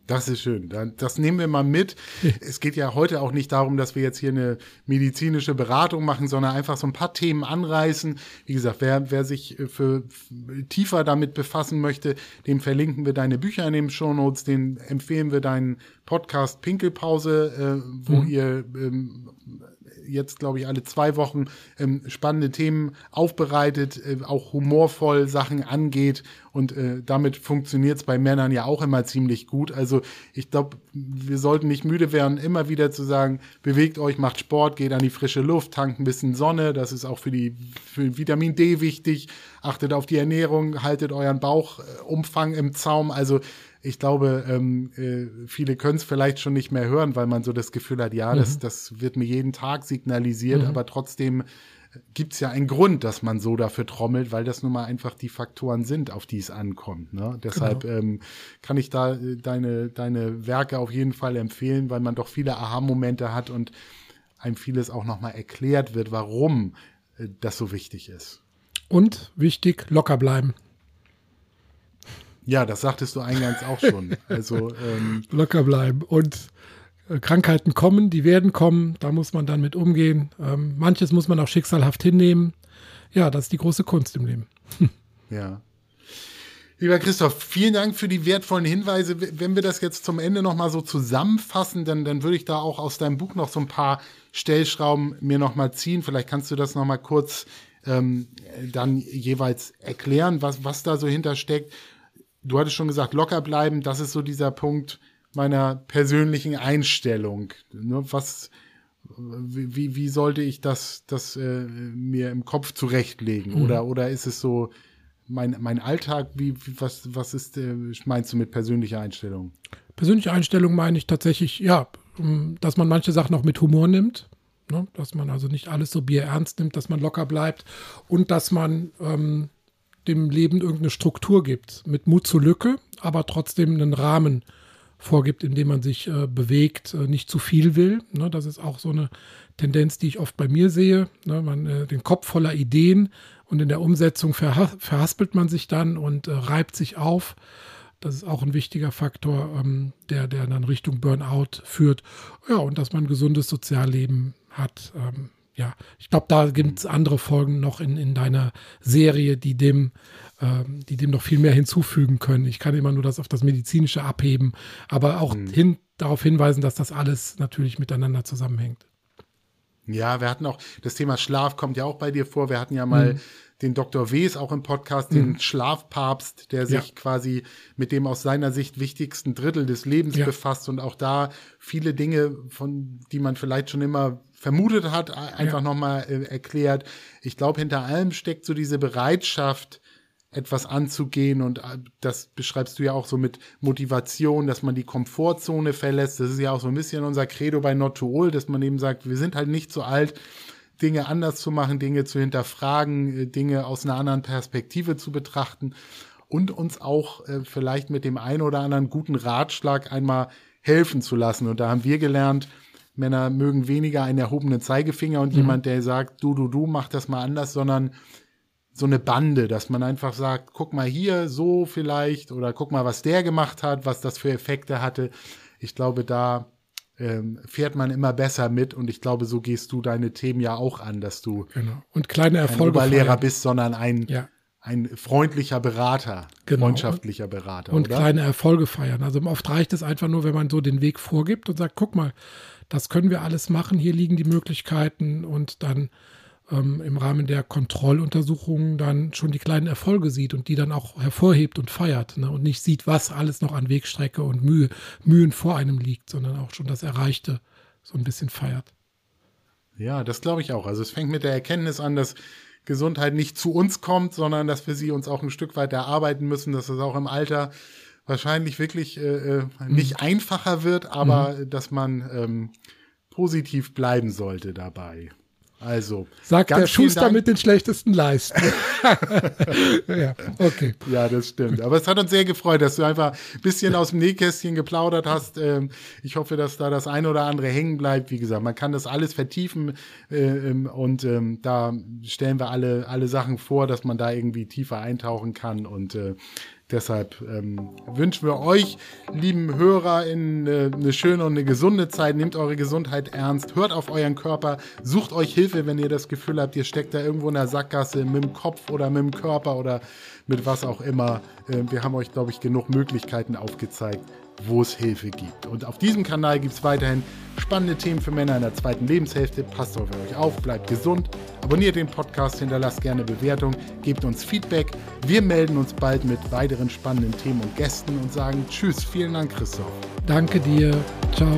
Speaker 3: Das ist schön. Das nehmen wir mal mit. Es geht ja heute auch nicht darum, dass wir jetzt hier eine medizinische Beratung machen, sondern einfach so ein paar Themen anreißen. Wie gesagt, wer, wer sich für, für tiefer damit befassen möchte, dem verlinken wir deine Bücher in den Shownotes, den empfehlen wir deinen Podcast Pinkelpause, äh, wo mhm. ihr ähm, jetzt, glaube ich, alle zwei Wochen ähm, spannende Themen aufbereitet, äh, auch humorvoll Sachen angeht. Und äh, damit funktioniert es bei Männern ja auch immer ziemlich gut. Also ich glaube, wir sollten nicht müde werden, immer wieder zu sagen, bewegt euch, macht Sport, geht an die frische Luft, tankt ein bisschen Sonne. Das ist auch für die für Vitamin D wichtig. Achtet auf die Ernährung, haltet euren Bauchumfang im Zaum. Also ich glaube, ähm, äh, viele können es vielleicht schon nicht mehr hören, weil man so das Gefühl hat, ja, mhm. das, das wird mir jeden Tag signalisiert, mhm. aber trotzdem gibt es ja einen Grund, dass man so dafür trommelt, weil das nun mal einfach die Faktoren sind, auf die es ankommt. Ne? Deshalb genau. ähm, kann ich da äh, deine, deine Werke auf jeden Fall empfehlen, weil man doch viele Aha-Momente hat und einem vieles auch nochmal erklärt wird, warum äh, das so wichtig ist.
Speaker 1: Und wichtig, locker bleiben.
Speaker 3: Ja, das sagtest du eingangs auch schon. *laughs* Also ähm,
Speaker 1: locker bleiben und äh, Krankheiten kommen, die werden kommen, da muss man dann mit umgehen. Ähm, manches muss man auch schicksalhaft hinnehmen. Ja, das ist die große Kunst im Leben. *laughs*
Speaker 3: ja. Lieber Christoph, vielen Dank für die wertvollen Hinweise. Wenn wir das jetzt zum Ende nochmal so zusammenfassen, dann, dann würde ich da auch aus deinem Buch noch so ein paar Stellschrauben mir nochmal ziehen. Vielleicht kannst du das nochmal kurz ähm, dann jeweils erklären, was, was da so hintersteckt du hattest schon gesagt, locker bleiben, das ist so dieser Punkt meiner persönlichen Einstellung. Ne, was, wie, wie sollte ich das, das äh, mir im Kopf zurechtlegen? Mhm. Oder, oder ist es so mein, mein Alltag? Wie, was, was ist, äh, meinst du mit persönlicher Einstellung?
Speaker 1: Persönliche Einstellung meine ich tatsächlich, ja, dass man manche Sachen auch mit Humor nimmt. Ne? Dass man also nicht alles so bierernst nimmt, dass man locker bleibt und dass man ähm, dem Leben irgendeine Struktur gibt, mit Mut zur Lücke, aber trotzdem einen Rahmen vorgibt, in dem man sich äh, bewegt, äh, nicht zu viel will. Ne, das ist auch so eine Tendenz, die ich oft bei mir sehe. Ne, man äh, den Kopf voller Ideen und in der Umsetzung verha verhaspelt man sich dann und äh, reibt sich auf. Das ist auch ein wichtiger Faktor, ähm, der, der dann Richtung Burnout führt. Ja, und dass man ein gesundes Sozialleben hat. Ähm, ja, ich glaube, da gibt es andere Folgen noch in, in deiner Serie, die dem, äh, die dem noch viel mehr hinzufügen können. Ich kann immer nur das auf das Medizinische abheben, aber auch mhm. hin, darauf hinweisen, dass das alles natürlich miteinander zusammenhängt.
Speaker 3: Ja, wir hatten auch, das Thema Schlaf kommt ja auch bei dir vor. Wir hatten ja mal mhm. den Dr. Ws auch im Podcast, den mhm. Schlafpapst, der sich ja. quasi mit dem aus seiner Sicht wichtigsten Drittel des Lebens ja. befasst und auch da viele Dinge, von die man vielleicht schon immer vermutet hat, einfach ja. nochmal äh, erklärt. Ich glaube, hinter allem steckt so diese Bereitschaft, etwas anzugehen und äh, das beschreibst du ja auch so mit Motivation, dass man die Komfortzone verlässt. Das ist ja auch so ein bisschen unser Credo bei Not to All, dass man eben sagt, wir sind halt nicht so alt, Dinge anders zu machen, Dinge zu hinterfragen, äh, Dinge aus einer anderen Perspektive zu betrachten und uns auch äh, vielleicht mit dem einen oder anderen guten Ratschlag einmal helfen zu lassen. Und da haben wir gelernt, Männer mögen weniger einen erhobenen Zeigefinger und mhm. jemand, der sagt, du, du, du, mach das mal anders, sondern so eine Bande, dass man einfach sagt, guck mal hier, so vielleicht, oder guck mal, was der gemacht hat, was das für Effekte hatte. Ich glaube, da ähm, fährt man immer besser mit und ich glaube, so gehst du deine Themen ja auch an, dass du
Speaker 1: genau. und kleine Erfolge
Speaker 3: kein Oberlehrer bist, sondern ein ja ein freundlicher Berater, genau. freundschaftlicher Berater.
Speaker 1: Und oder? kleine Erfolge feiern. Also oft reicht es einfach nur, wenn man so den Weg vorgibt und sagt, guck mal, das können wir alles machen, hier liegen die Möglichkeiten und dann ähm, im Rahmen der Kontrolluntersuchungen dann schon die kleinen Erfolge sieht und die dann auch hervorhebt und feiert ne? und nicht sieht, was alles noch an Wegstrecke und Mühe, Mühen vor einem liegt, sondern auch schon das Erreichte so ein bisschen feiert.
Speaker 3: Ja, das glaube ich auch. Also es fängt mit der Erkenntnis an, dass Gesundheit nicht zu uns kommt, sondern dass wir sie uns auch ein Stück weit erarbeiten müssen, dass es auch im Alter wahrscheinlich wirklich äh, äh nicht mhm. einfacher wird, aber mhm. dass man ähm, positiv bleiben sollte dabei. Also.
Speaker 1: Sagt der Schuster mit den schlechtesten Leisten. *laughs* ja, okay.
Speaker 3: Ja, das stimmt. Aber es hat uns sehr gefreut, dass du einfach ein bisschen aus dem Nähkästchen geplaudert hast. Ähm, ich hoffe, dass da das eine oder andere hängen bleibt. Wie gesagt, man kann das alles vertiefen äh, ähm, und ähm, da stellen wir alle, alle Sachen vor, dass man da irgendwie tiefer eintauchen kann und äh, Deshalb ähm, wünschen wir euch, lieben Hörer, in, äh, eine schöne und eine gesunde Zeit. Nehmt eure Gesundheit ernst, hört auf euren Körper, sucht euch Hilfe, wenn ihr das Gefühl habt, ihr steckt da irgendwo in der Sackgasse mit dem Kopf oder mit dem Körper oder mit was auch immer. Äh, wir haben euch, glaube ich, genug Möglichkeiten aufgezeigt, wo es Hilfe gibt. Und auf diesem Kanal gibt es weiterhin spannende Themen für Männer in der zweiten Lebenshälfte. Passt auf euch auf, bleibt gesund, abonniert den Podcast, hinterlasst gerne Bewertung, gebt uns Feedback. Wir melden uns bald mit weiteren spannenden Themen und Gästen und sagen Tschüss. Vielen Dank, Christoph.
Speaker 1: Danke dir. Ciao.